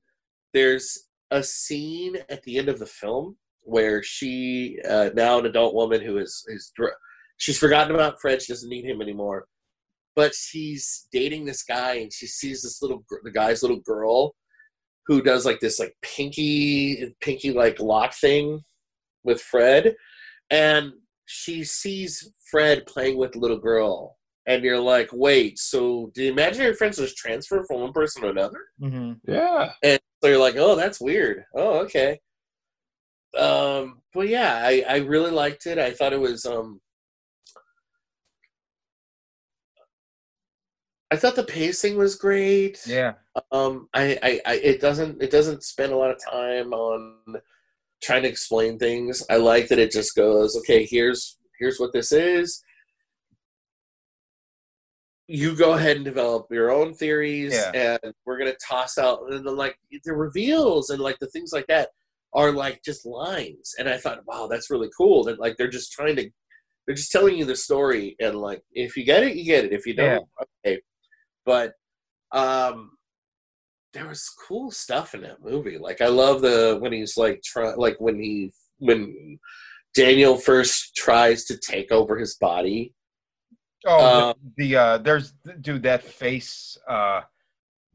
there's a scene at the end of the film where she, uh, now an adult woman who is is dr- she's forgotten about Fred, she doesn't need him anymore, but she's dating this guy and she sees this little gr- the guy's little girl who does like this like pinky pinky like lock thing with Fred and she sees Fred playing with the little girl and you're like wait so the imaginary friends just transfer from one person to another Mm-hmm. Yeah. and so you're like oh that's weird. Oh okay. Um but yeah I I really liked it. I thought it was um I thought the pacing was great. Yeah. um I, I i it doesn't it doesn't spend a lot of time on trying to explain things. I like that it just goes okay here's here's what this is you go ahead and develop your own theories Yeah. and we're gonna toss out and then like the reveals and like the things like that are like just lines and i thought wow that's really cool that like they're just trying to they're just telling you the story and like if you get it you get it if you don't okay but um there was cool stuff in that movie. Like I love the when he's like try like when he when Daniel first tries to take over his body. Oh, Uh, the, the uh, there's dude that face uh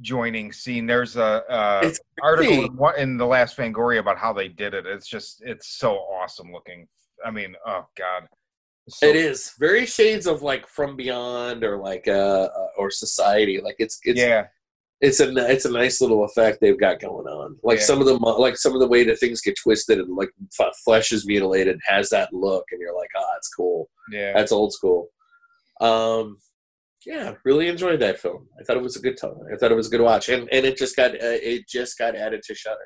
joining scene. There's a uh, article in, in the last Fangoria about how they did it. It's just it's so awesome looking. I mean, oh god, so- It is very shades of like From Beyond or like uh uh, or Society. Like it's it's yeah, it's a it's a nice little effect they've got going on. Like Yeah. some of the like some of the way that things get twisted and like f- flesh is mutilated has that look, and you're like, ah, it's cool. yeah. That's old school. Um, yeah, really enjoyed that film. I thought it was a good time. I thought it was a good watch, and and it just got uh, it just got added to Shudder.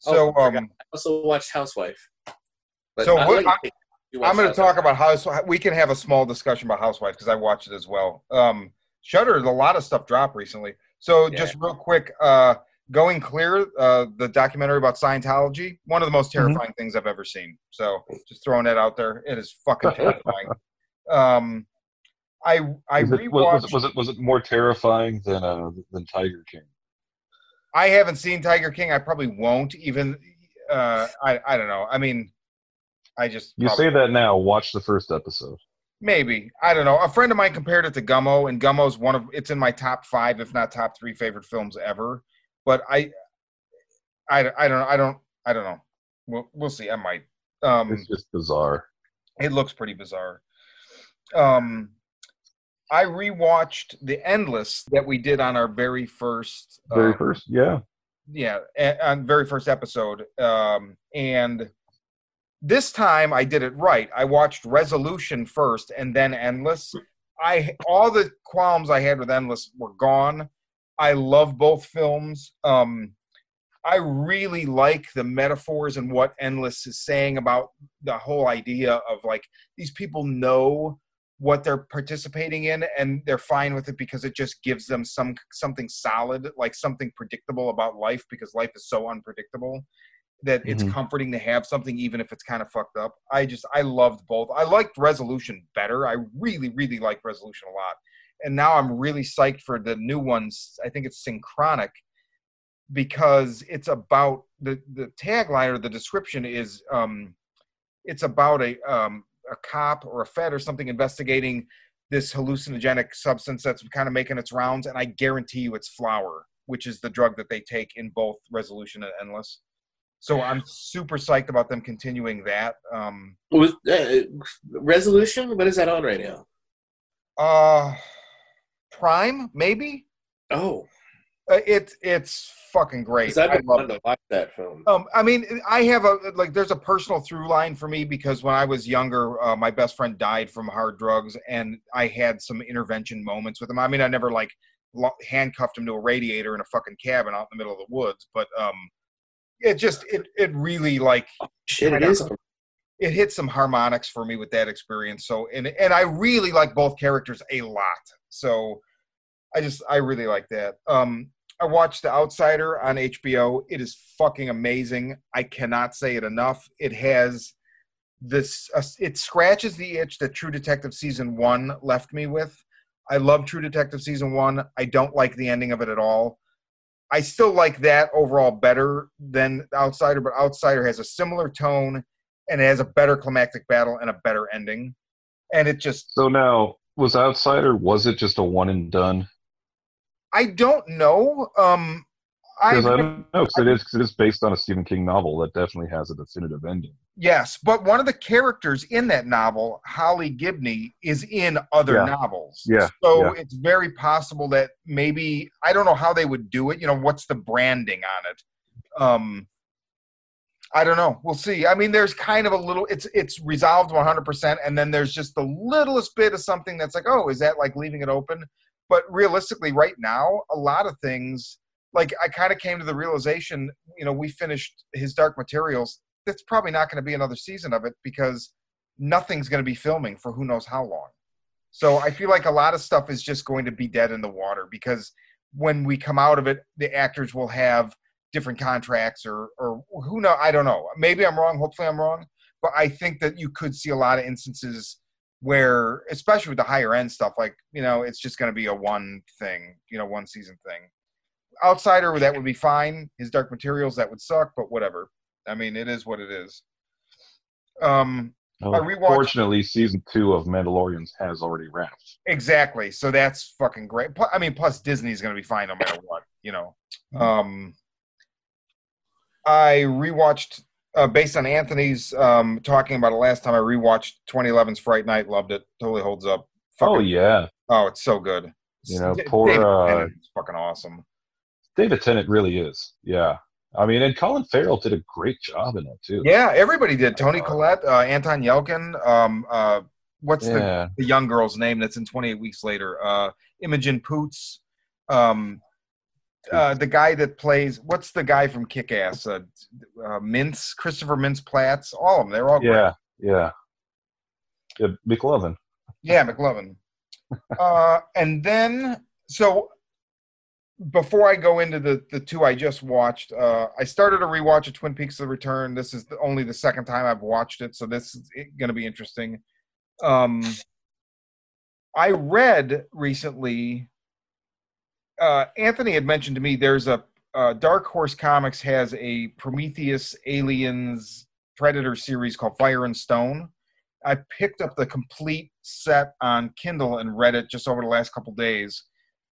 So Oh, I um, I also watched Housewife. But So I what- like it. You I'm going to talk about House. We can have a small discussion about Housewife because I watched it as well. Um, Shudder, a lot of stuff dropped recently. So Yeah. just real quick, uh, Going Clear, uh, the documentary about Scientology, one of the Mm-hmm. most terrifying things I've ever seen. So just throwing that out there, it is fucking [laughs] terrifying. Um, I I Was it, rewatched. was, was, it, was it was it more terrifying than uh, than Tiger King? I haven't seen Tiger King. I probably won't even. Uh, I I don't know. I mean, I just You say that now. Watch the first episode. maybe I don't know. A friend of mine compared it to Gummo, and Gummo's one of it's in my top five, if not top three, favorite films ever. But I, I, I don't know. I don't I don't know. We'll we'll see. I might. Um, It's just bizarre. it looks pretty bizarre. Um, I rewatched The Endless that we did on our very first Very uh, first, yeah. yeah a- on very first episode um and this time i did it right. I watched resolution first and then endless. I all the qualms i had with endless were gone. I love both films. Um i really like the metaphors and what endless is saying about the whole idea of like these people know what they're participating in and they're fine with it because it just gives them some something solid like something predictable about life because life is so unpredictable that it's Mhm. comforting to have something even if it's kind of fucked up. I just i loved both. I liked resolution better. I really really liked resolution a lot. And now i'm really psyched for the new ones. I think it's synchronic because it's about the the tagline or the description is um it's about a um a cop or a fed or something investigating this hallucinogenic substance that's kind of making its rounds and i guarantee you it's flour which is the drug that they take in both resolution and endless so i'm super psyched about them continuing that um Was uh, resolution? What is that on right now? uh prime maybe Oh, it's it's fucking great I've i love to watch that film. Um, I mean, I have a like. There's a personal through line for me because when I was younger, uh, my best friend died from hard drugs, and I had some intervention moments with him. I mean, I never like handcuffed him to a radiator in a fucking cabin out in the middle of the woods, but um, it just it it really like Shit, It is. know. it hit some harmonics for me with that experience. So and and I really like both characters a lot. So I just I really like that. Um I watched The Outsider on HBO. It is fucking amazing. I cannot say it enough. It has this uh, it scratches the itch that True Detective season 1 left me with. I love True Detective season 1. I don't like the ending of it at all. I still like that overall better than Outsider, but Outsider has a similar tone and it has a better climactic battle and a better ending. And it just So now, was Outsider? Was it just a one and done? I don't know. Um I I don't know. 'cause it is. 'cause it is based on a Stephen King novel that definitely has a definitive ending. yes, but one of the characters in that novel, Holly Gibney, is in other Yeah. novels. Yeah, So yeah. it's very possible that maybe I don't know how they would do it. You know, what's the branding on it? Um I don't know. We'll see. I mean, there's kind of a little. It's it's resolved 100, percent and then there's just the littlest bit of something that's like, oh, is that like leaving it open? But realistically, right now, a lot of things. Like I kind of came to the realization, you know, we finished his Dark Materials. That's probably not going to be another season of it because nothing's going to be filming for who knows how long. So I feel like a lot of stuff is just going to be dead in the water because when we come out of it, the actors will have different contracts or or who know I don't know. Maybe I'm wrong. Hopefully I'm wrong. But I think that you could see a lot of instances where, especially with the higher end stuff, like you know, it's just going to be a one thing, you know, one season thing. Outsider, that would be fine. His Dark Materials, that would suck, but whatever. I mean, it is what it is. Um, I rewatched- Fortunately, season two of Mandalorians has already wrapped. Exactly. So that's fucking great. I mean, plus Disney's going to be fine no matter what, you know. Um, I rewatched, uh, based on Anthony's um, talking about it last time, I rewatched 2011's Fright Night. Loved it. Totally holds up. Oh yeah, Oh, it's so good. You know, poor, David uh, fucking awesome. David Tennant really is. Yeah, I mean, and Colin Farrell did a great job in it too. Yeah, everybody did. Tony Uh, Collette, uh, Anton Yelchin. Um, uh, what's the the young girl's name that's in 28 weeks later uh imogen poots um uh the guy that plays what's the guy from kick-ass uh, uh mintz christopher mintz plasse all of them they're all great. yeah, yeah, yeah. McLovin. yeah mclovin [laughs] uh and then so before I go into the the two I just watched, uh, I started a rewatch of Twin Peaks: The Return. This is the, only the second time I've watched it, so this is going to be interesting. Um, I read recently. Uh, Anthony had mentioned to me there's a uh, Dark Horse Comics has a Prometheus Aliens Predator series called Fire and Stone. I picked up the complete set on Kindle and read it just over the last couple days.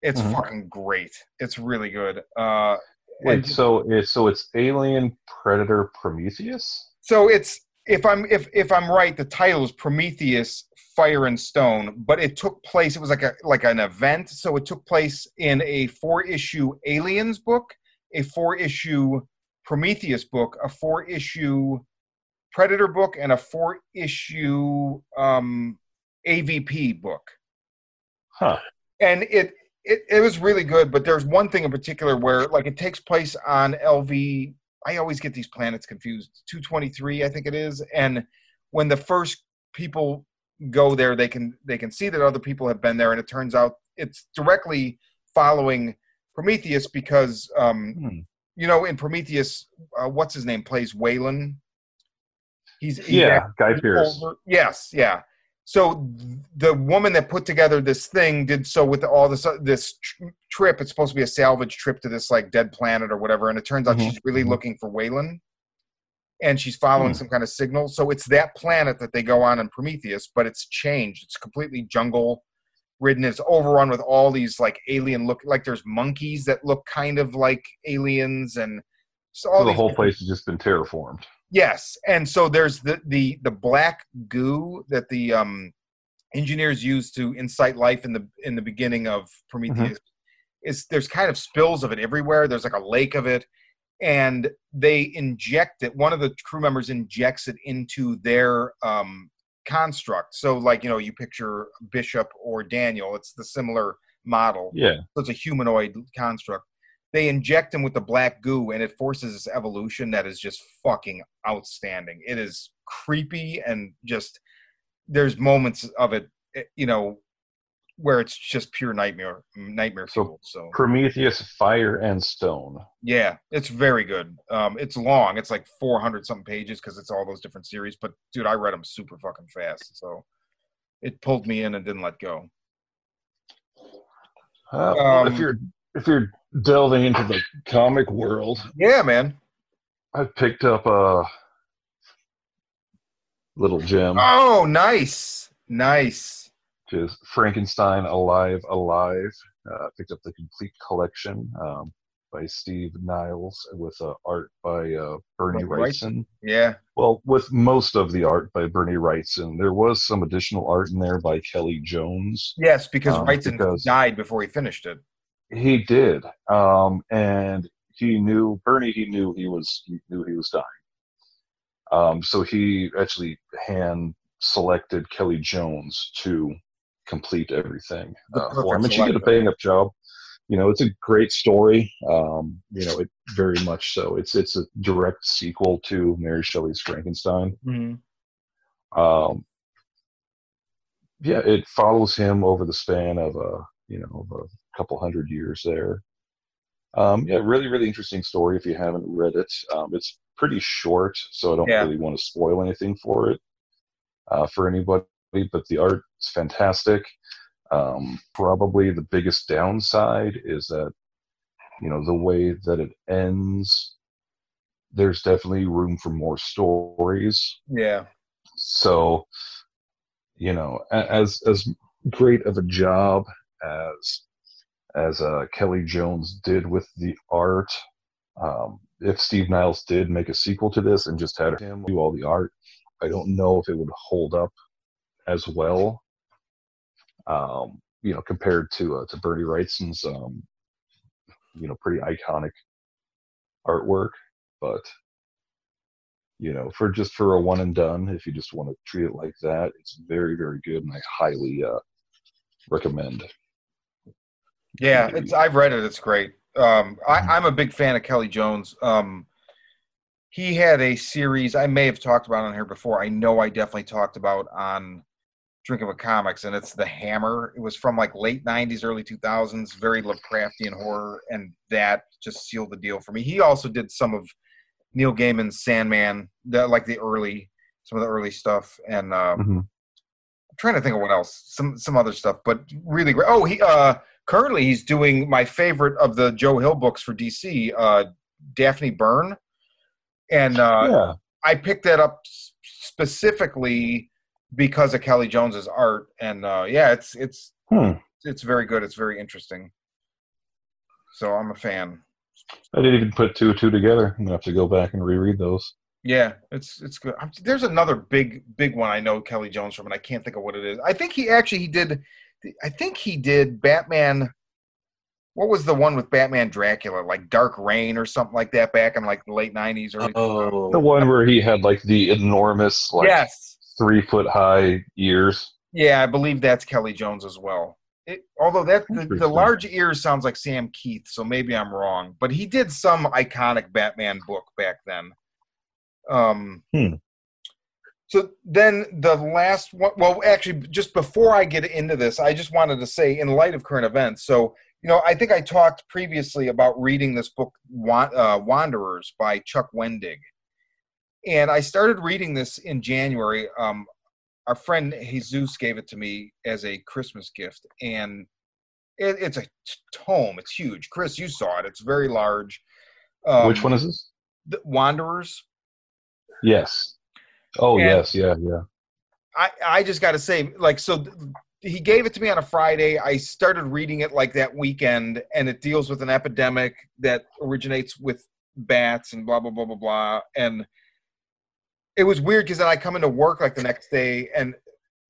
It's Mhm. fucking great. It's really good. Uh, Wait, and- so it's so it's Alien Predator Prometheus? so it's if I'm if if I'm right, the title is Prometheus Fire and Stone, but it took place. It was like a like an event, so it took place in a four issue Aliens book, a four issue Prometheus book, a four issue Predator book, and a four issue um, AVP book. Huh. and it, it it was really good but there's one thing in particular where like it takes place on lv i always get these planets confused 223 i think it is and when the first people go there they can they can see that other people have been there and it turns out it's directly following prometheus because um Hmm. you know in prometheus uh, what's his name plays Weyland. he's Yeah, Guy over- Yes, yeah. So the woman that put together this thing did so with all this uh, this tr- trip. It's supposed to be a salvage trip to this like dead planet or whatever, and it turns out Mhm, she's really mhm. looking for Weyland, and she's following Hmm. some kind of signal. So it's that planet that they go on in Prometheus, but it's changed. It's completely jungle ridden. It's overrun with all these like alien look like there's monkeys that look kind of like aliens and so all the whole place has just been terraformed. Yes, and so there's the the the black goo that the um, engineers used to incite life in the in the beginning of Prometheus. Is there's kind of spills of it everywhere. There's like a lake of it, and they inject it. One of the crew members injects it into their um, construct. So, like you know, you picture Bishop or Daniel. It's the similar model Yeah. so it's a humanoid construct. They inject him with the black goo, and it forces this evolution that is just fucking outstanding. It is creepy and just there's moments of it, eh, you know, where it's just pure nightmare, nightmare So- fuel. So Prometheus Fire and Stone. yeah, it's very good. Um, it's long. It's like 400 something pages because it's all those different series. But dude, I read them super fucking fast, so it pulled me in and didn't let go. Uh, well, if Um, you're if you're delving into the comic world, Yeah, man. I picked up a little gem, Oh, nice, nice. Is Frankenstein Alive Alive. Uh, picked up the complete collection um, by Steve Niles with uh, art by uh, Bernie Bernie Wrightson. Yeah. Well, with most of the art by Bernie Wrightson, there was some additional art in there by Kelly Jones. Yes, because Um, Wrightson because- died before he finished it. He did, um, and he knew Bernie. He knew he was he knew he was dying. Um, so he actually hand selected Kelly Jones to complete everything uh, for him, and she did a bang up job. You know, it's a great story. Um, you know, it very much so. It's it's a direct sequel to Mary Shelley's Frankenstein. Um, yeah, it follows him over the span of a you know of a couple hundred years there. Um, yeah, really, really interesting story. If you haven't read it, um, it's pretty short, so I don't Yeah. really want to spoil anything for it uh, for anybody. But the art is fantastic. Um, probably the biggest downside is that you know the way that it ends. There's definitely room for more stories Yeah. so you know as as great of a job as as uh, kelly jones did with the art um, if steve niles did make a sequel to this and just had him do all the art i don't know if it would hold up as well um, you know compared to uh, to bernie wrightson's um, you know pretty iconic artwork but you know, for just for a one and done, if you just want to treat it like that, it's very, very good, and I highly uh, recommend. Yeah, it's I've read it. It's great. Um, I, Mhm. I'm a big fan of Kelly Jones. Um, he had a series I may have talked about on here before. I know I definitely talked about on drinking with comics, and it's The Hammer. It was from like late '90s, early 2000s, very Lovecraftian horror, and that just sealed the deal for me. He also did some of Neil Gaiman's Sandman, the, like the early, some of the early stuff, and um, Mhm. I'm trying to think of what else, some some other stuff, but really great. Oh, he uh, currently he's doing my favorite of the Joe Hill books for DC, uh, Daphne Byrne, and uh, yeah. I picked that up specifically because of Kelly Jones's art, and uh, yeah, it's it's Hmm. it's very good. It's very interesting. So I'm a fan. I didn't even put two two together. I'm gonna have to go back and reread those. Yeah, it's it's good. I'm, there's another big big one I know Kelly Jones from, and I can't think of what it is. I think he actually he did. I think he did Batman. What was the one with Batman Dracula, like Dark Reign or something like that, back in like the late '90s, early. The one where he had like the enormous, like yes, three foot high ears. yeah, I believe that's Kelly Jones as well. It, although that the, the large ears sounds like Sam Kieth, so maybe I'm wrong. But he did some iconic Batman book back then. Um, Hmm. So then the last one, well, actually, just before I get into this, I just wanted to say, in light of current events, so you know, I think I talked previously about reading this book, Wan- uh, Wanderers by Chuck Wendig, and I started reading this in January. Um, our friend Jesus gave it to me as a Christmas gift, and it, it's a tome. It's huge. Chris, you saw it. It's very large. Um, Which one is this? the Wanderers. Yes. Oh And- yes, yeah, yeah. I I just got to say, like, so th- he gave it to me on a Friday. I started reading it like that weekend, and it deals with an epidemic that originates with bats and blah blah blah blah blah. And it was weird because then I come into work like the next day, and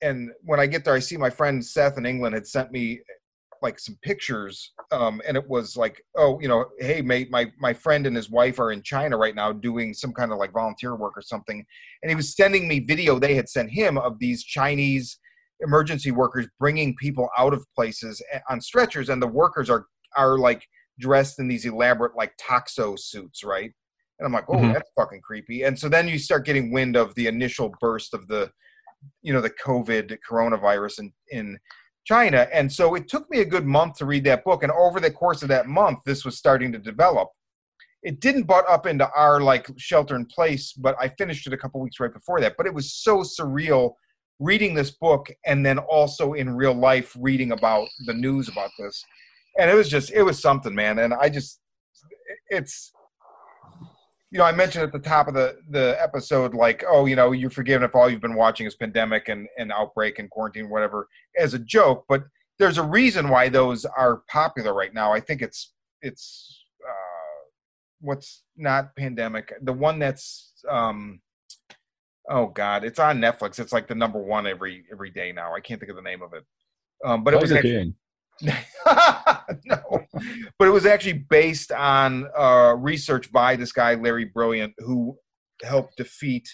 and when I get there, I see my friend Seth in England had sent me like some pictures, um, and it was like, oh, you know, hey mate, my my friend and his wife are in China right now doing some kind of like volunteer work or something and he was sending me video they had sent him of these Chinese emergency workers bringing people out of places on stretchers, and the workers are are like dressed in these elaborate like toxo suits, right? And I'm like, oh, Mhm. that's fucking creepy. And so then you start getting wind of the initial burst of the, you know, the COVID coronavirus in in China, and so it took me a good month to read that book, and over the course of that month, this was starting to develop. It didn't butt up into our like shelter in place but i finished it a couple weeks right before that. But it was so surreal reading this book and then also in real life reading about the news about this. And it was just it was something man. And i just it's you know i mentioned at the top of the the episode like oh you know you're forgiven if all you've been watching is pandemic and and outbreak and quarantine whatever as a joke. But there's a reason why those are popular right now. I think it's it's uh what's not pandemic the one that's um oh god it's on netflix. It's like the number one every every day now. I can't think of the name of it. Um but it was Tiger actually, King. [laughs] no. But it was actually based on uh research by this guy larry brilliant who helped defeat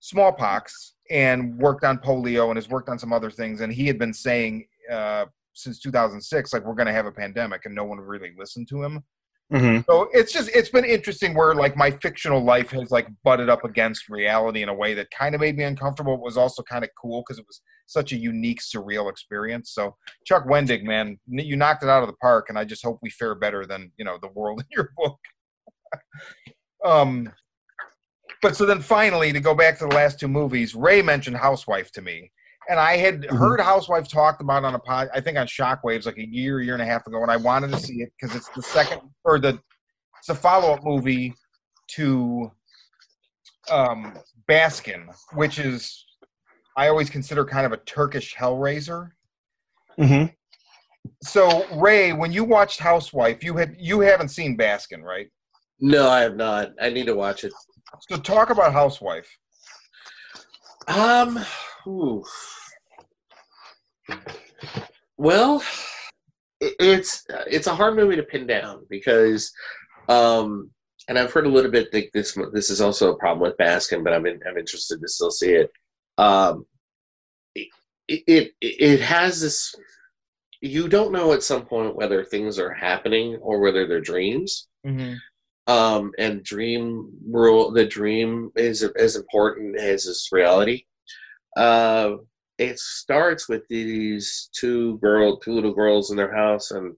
smallpox and worked on polio and has worked on some other things. And he had been saying uh since 2006 like we're going to have a pandemic and no one really listened to him Mm-hmm. so it's just it's been interesting where like my fictional life has like butted up against reality in a way that kind of made me uncomfortable It was also kind of cool because it was such a unique surreal experience. So chuck wendig man you knocked it out of the park and i just hope we fare better than you know the world in your book. [laughs] Um but so then finally to go back to the last two movies ray mentioned housewife to me and i had Mhm. heard housewife talked about on a pod i think on shockwaves like a year year and a half ago and i wanted to see it because it's the second or the it's a follow-up movie to um baskin which is i always consider kind of a turkish hellraiser Mm-hmm. so ray when you watched housewife you had you haven't seen baskin right no, I have not. I need to watch it. so talk about housewife Um, ooh. well, it- it's it's a hard movie to pin down because, um, and I've heard a little bit that this this is also a problem with Baskin, but I'm in, I'm interested to still see it. Um, it, it it has this. You don't know at some point whether things are happening or whether they're dreams mm-hmm. Um, and dream rule the dream is as important as its reality. Uh, it starts with these two girl, two little girls in their house, and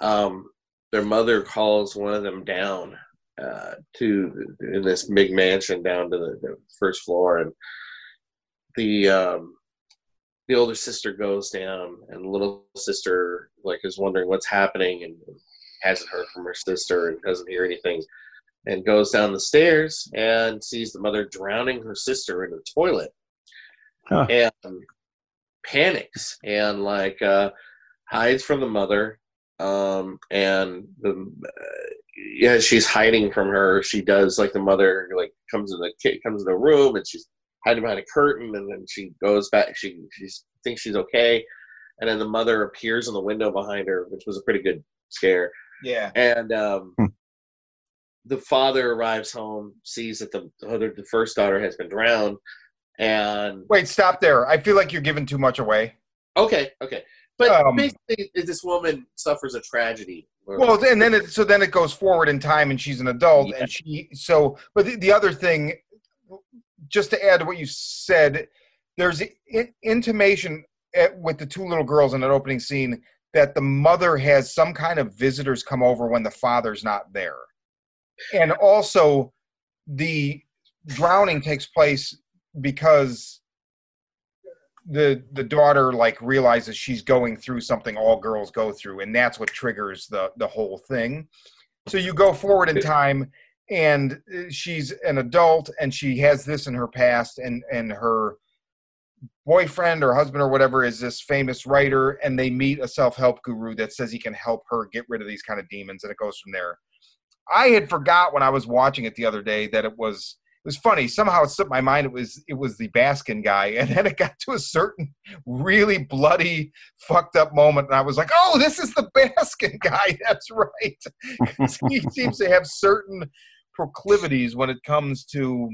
um, their mother calls one of them down uh, to in this big mansion down to the, the first floor, and the um, the older sister goes down, and the little sister like is wondering what's happening, and hasn't heard from her sister and doesn't hear anything, and goes down the stairs and sees the mother drowning her sister in the toilet, Huh. and panics and like uh, hides from the mother, um, and the uh, yeah she's hiding from her. She does like the mother like comes in the comes in the room and she's hiding behind a curtain, and then she goes back. She she thinks she's okay, and then the mother appears in the window behind her, which was a pretty good scare. Yeah. And um, Hmm. the father arrives home, sees that the other the first daughter has been drowned, and Wait, stop there. I feel like you're giving too much away. okay, okay. But Um, basically, this woman suffers a tragedy. Well, and then it so then it goes forward in time, and she's an adult, Yeah. and she so. But the, the other thing, just to add to what you said, there's in, intimation at, with the two little girls in that opening scene that the mother has some kind of visitors come over when the father's not there, and also the drowning takes place because the the daughter like realizes she's going through something all girls go through and that's what triggers the the whole thing. So you go forward in time and uh, she's an adult and she has this in her past and and her boyfriend or husband or whatever is this famous writer and they meet a self-help guru that says he can help her get rid of these kind of demons and it goes from there. I had forgot when i was watching it the other day that it was it was funny. Somehow it slipped my mind. It was it was the baskin guy [laughs] and then it got to a certain really bloody fucked up moment and i was like oh this is the baskin [laughs] guy. That's right. [laughs] He seems to have certain proclivities when it comes to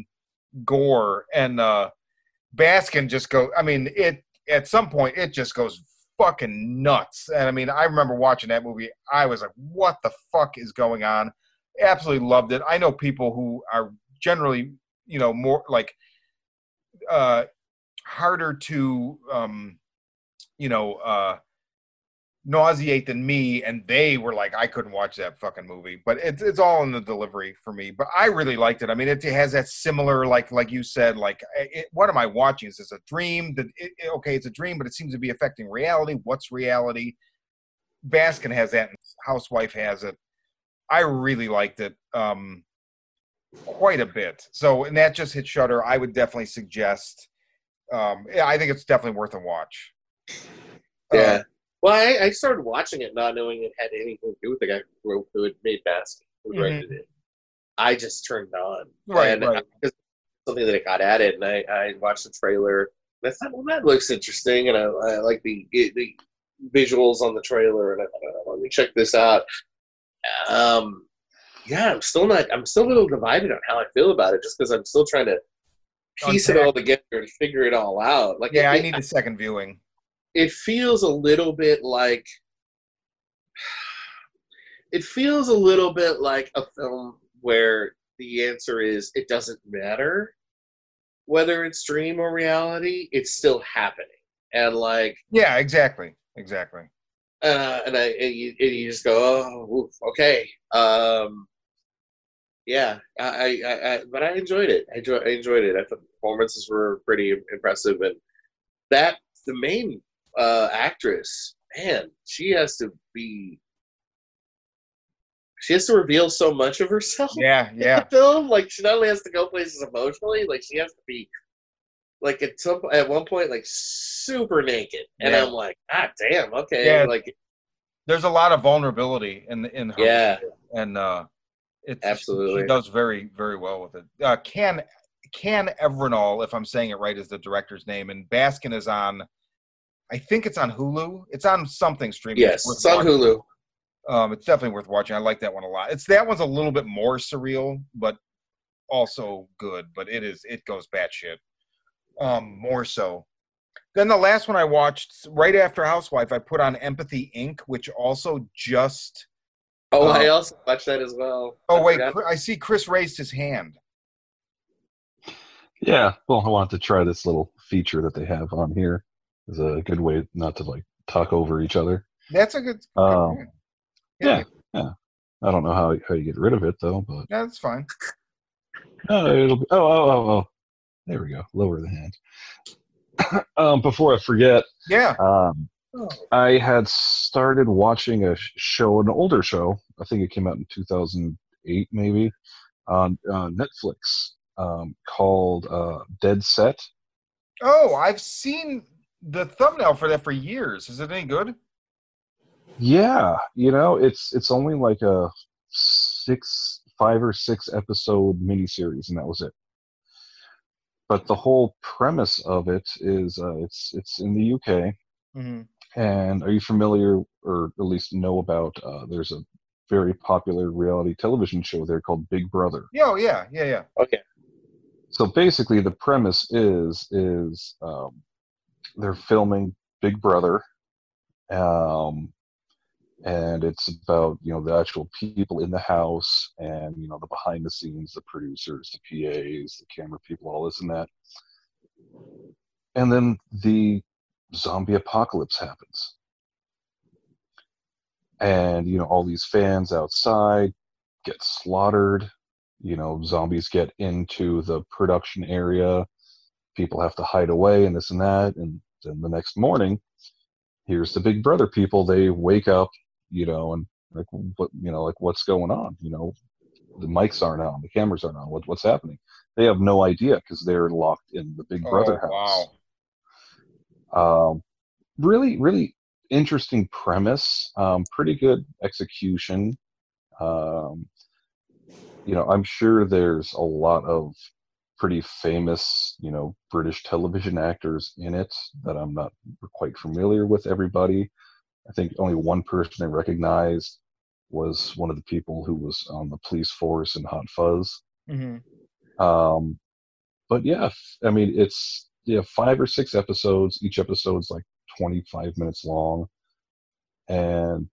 gore and uh baskin just go i mean it at some point it just goes fucking nuts. And i mean i remember watching that movie. I was like what the fuck is going on? Absolutely loved it. I know people who are generally you know more like uh harder to um you know uh nauseate than me and they were like i couldn't watch that fucking movie. But it's it's all in the delivery for me but i really liked it. I mean it has that similar like like you said like it, what am i watching? Is this a dream? That it, it- okay it's a dream but it seems to be affecting reality. What's reality? Baskin has that and housewife has it. I really liked it um quite a bit. So and that just hit Shudder i would definitely suggest um yeah, i think it's definitely worth a watch. Yeah. Well, I, I started watching it not knowing it had anything to do with the guy who, who had made Baskin, who Mhm. directed it. I just turned on. Right, and right. I- something that I got added, and I, I watched the trailer. And I thought, well, that looks interesting, and I, I like the the visuals on the trailer, and I thought, oh, let me check this out. Um, yeah, I'm still not. I'm still a little divided on how I feel about it, just because I'm still trying to piece it all together and figure it all out. Like, yeah it, i need a second viewing it feels a little bit like it feels a little bit like a film where the answer is it doesn't matter whether it's dream or reality it's still happening. And like yeah exactly exactly. uh, and I and you, and you just go oh oof, okay um yeah I, I, I but I enjoyed it. I, enjoy, I enjoyed it. I thought the performances were pretty impressive and that the main uh, actress man she has to be she has to reveal so much of herself [laughs] yeah yeah the film like she not only has to go places emotionally like she has to be like at some at one point like super naked and Yeah. i'm like ah damn okay Yeah. like there's a lot of vulnerability in in her yeah and uh it's Absolutely. she does very very well with it uh can can Evrenol if i'm saying it right is the director's name and baskin is on i think it's on hulu. It's on something streaming. Yes worth it's on watching. hulu. Um it's definitely worth watching. I like that one a lot. It's that one's a little bit more surreal but also good but it is it goes batshit um more so. Then the last one i watched right after housewife i put on empathy inc. which also just oh Uh, i also watched that as well. Oh I wait, forgot. I see Chris raised his hand. Yeah, well, I wanted to try this little feature that they have on here. Is a good way not to like talk over each other. That's a good. Um, point. yeah, yeah. I don't know how how you get rid of it though, but Yeah, that's fine. [laughs] uh, it'll be. Oh, oh, oh, oh. There we go. Lower the hand. [coughs] um, before I forget, Yeah. um, Oh. I had started watching a show, an older show. I think it came out in 2008, maybe, on uh, Netflix, um, called uh, Dead Set. Oh, I've seen the thumbnail for that for years. Is it any good? Yeah, you know, it's it's only like a six, five or six episode miniseries, and that was it. But the whole premise of it is uh, it's it's in the UK, Mm-hmm. and are you familiar, or at least know about? Uh, there's a very popular reality television show there called Big Brother. Yeah, oh, yeah, yeah, yeah. Okay. So basically, the premise is is um, they're filming Big Brother, um, and it's about you know the actual people in the house and you know the behind the scenes, the producers, the PAs, the camera people, all this and that. And then the zombie apocalypse happens, and you know all these fans outside get slaughtered. You know zombies get into the production area. People have to hide away and this and that. And then the next morning here's the big brother people they wake up you know and like what you know like what's going on you know the mics aren't on the cameras aren't on what, what's happening they have no idea because they're locked in the big brother oh, house Wow. um, really, really interesting premise. Um, pretty good execution. Um, you know, I'm sure there's a lot of pretty famous, you know, British television actors in it that I'm not quite familiar with. Everybody, I think only one person I recognized was one of the people who was on the police force in Hot Fuzz. Mm-hmm. Um, but yeah, I mean, it's yeah, five or six episodes. Each episode's like 25 minutes long, and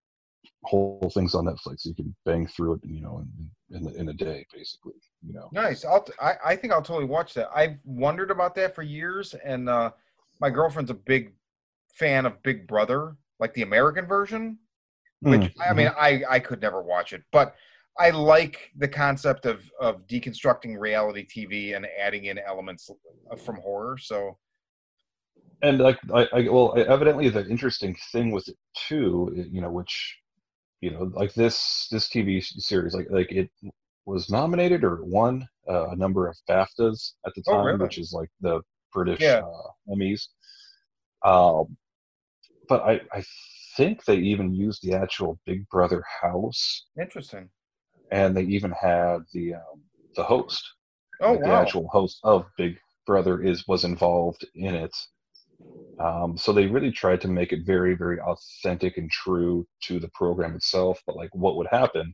whole thing's on Netflix. You can bang through it, you know, in in, in a day, basically. You know. Nice. I'll. T- I, I think I'll totally watch that. I've wondered about that for years, and uh, my girlfriend's a big fan of Big Brother, like the American version. Which Mm, I mean, I I could never watch it, but I like the concept of of deconstructing reality TV and adding in elements from horror. So and like I, I well evidently the interesting thing with it too you know which you know like this this tv series like like it was nominated or won uh, a number of baftas at the Oh, time really? which is like the british Yeah. uh, emmys um but i i think they even used the actual big brother house interesting. and they even had the um the host Oh like the actual host of Big Brother is was involved in it. Um, so they really tried to make it very, very authentic and true to the program itself. But like, what would happen,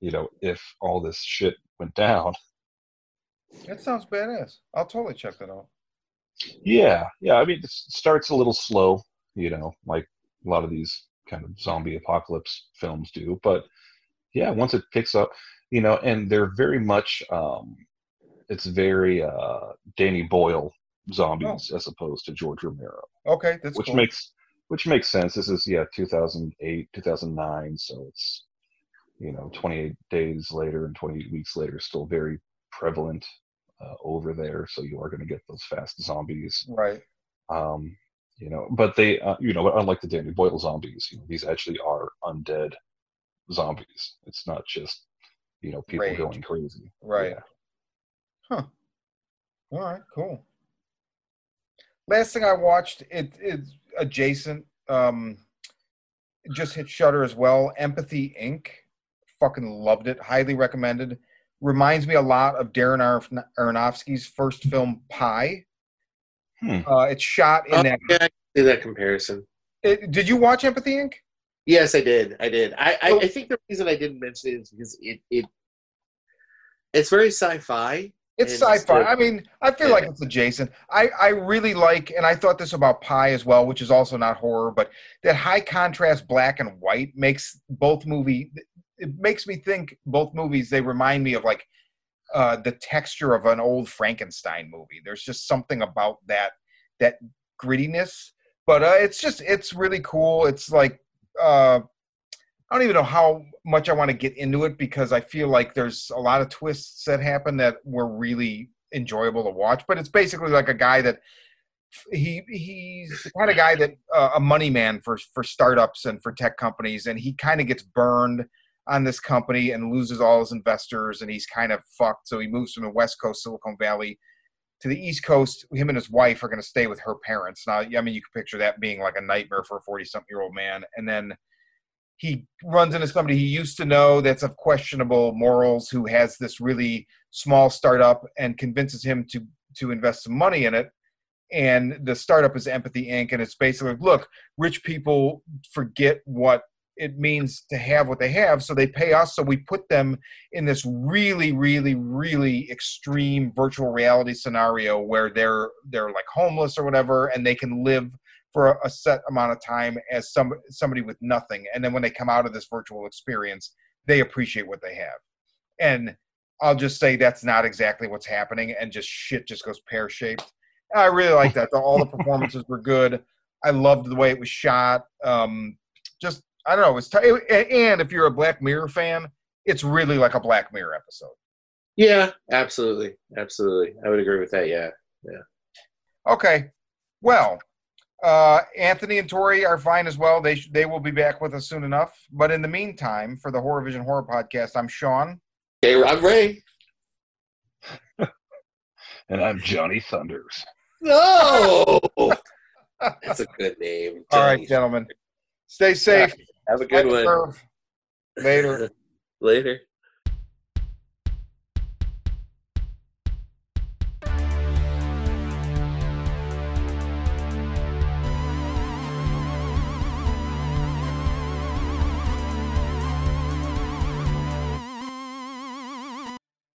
you know, if all this shit went down? [laughs] That sounds badass. I'll totally check that out. Yeah, yeah. I mean, it starts a little slow, you know, like a lot of these kind of zombie apocalypse films do. But yeah, once it picks up, you know, and they're very much, um, it's very uh, Danny Boyle zombies as opposed to George Romero, Okay, that's which cool. makes which makes sense. This is yeah, 2008, 2009, so it's you know 28 days later and 28 weeks later, still very prevalent uh, over there. So you are going to get those fast zombies right. um, you know, but they, uh, you know, unlike the Danny Boyle zombies, you know, these actually are undead zombies. It's not just, you know, people Rage. going crazy. Right. Yeah. Huh. All right, cool. Last thing I watched, it is adjacent. Um, just hit Shudder as well. Empathy Inc. Fucking loved it. Highly recommended. Reminds me a lot of Darren Aron- Aronofsky's first film, Pi. Hmm. Uh, it's shot in Oh, that. yeah, I see that comparison. It, did you watch Empathy Inc? Yes, I did. I did. I, I, So- I think the reason I didn't mention it is because it, it it's very sci-fi. It's sci-fi. the- I mean, I feel Yeah. like it's adjacent. I, I really like, and I thought this about Pi as well, which is also not horror, but that high contrast black and white makes both movie. It makes me think both movies. They remind me of like uh, the texture of an old Frankenstein movie. There's just something about that that grittiness. But uh, it's just it's really cool. It's like uh, I don't even know how much I want to get into it because I feel like there's a lot of twists that happen that were really enjoyable to watch. But it's basically like a guy that he he's the kind of guy that uh, a money man for for startups and for tech companies, and he kind of gets burned on this company and loses all his investors, and he's kind of fucked. So he moves from the West Coast, Silicon Valley, to the East Coast. Him and his wife are going to stay with her parents. Now, I mean, you can picture that being like a nightmare for a forty-something year old man, and then he runs into somebody he used to know that's of questionable morals who has this really small startup and convinces him to to invest some money in it and the startup is empathy inc and it's basically look rich people forget what it means to have what they have so they pay us so we put them in this really really really extreme virtual reality scenario where they're they're like homeless or whatever and they can live for a set amount of time as some somebody with nothing and then when they come out of this virtual experience they appreciate what they have. And i'll just say that's not exactly what's happening and just shit just goes pear-shaped. I really like that. All the [laughs] performances were good. I loved the way it was shot. Um, just i don't know it's t- and if you're a black mirror fan it's really like a black mirror episode Yeah, absolutely, absolutely. I would agree with that. Yeah, yeah. Okay. Well, uh, Anthony and Tori are fine as well. They sh- they will be back with us soon enough. But in the meantime, for the Horror Vision Horror Podcast, I'm Shawn. Okay, I'm Ray. [laughs] And I'm Johnny Thunders. No, [laughs] that's a good name. All right, gentlemen. Stay safe. Have a good one. Later. [laughs] Later.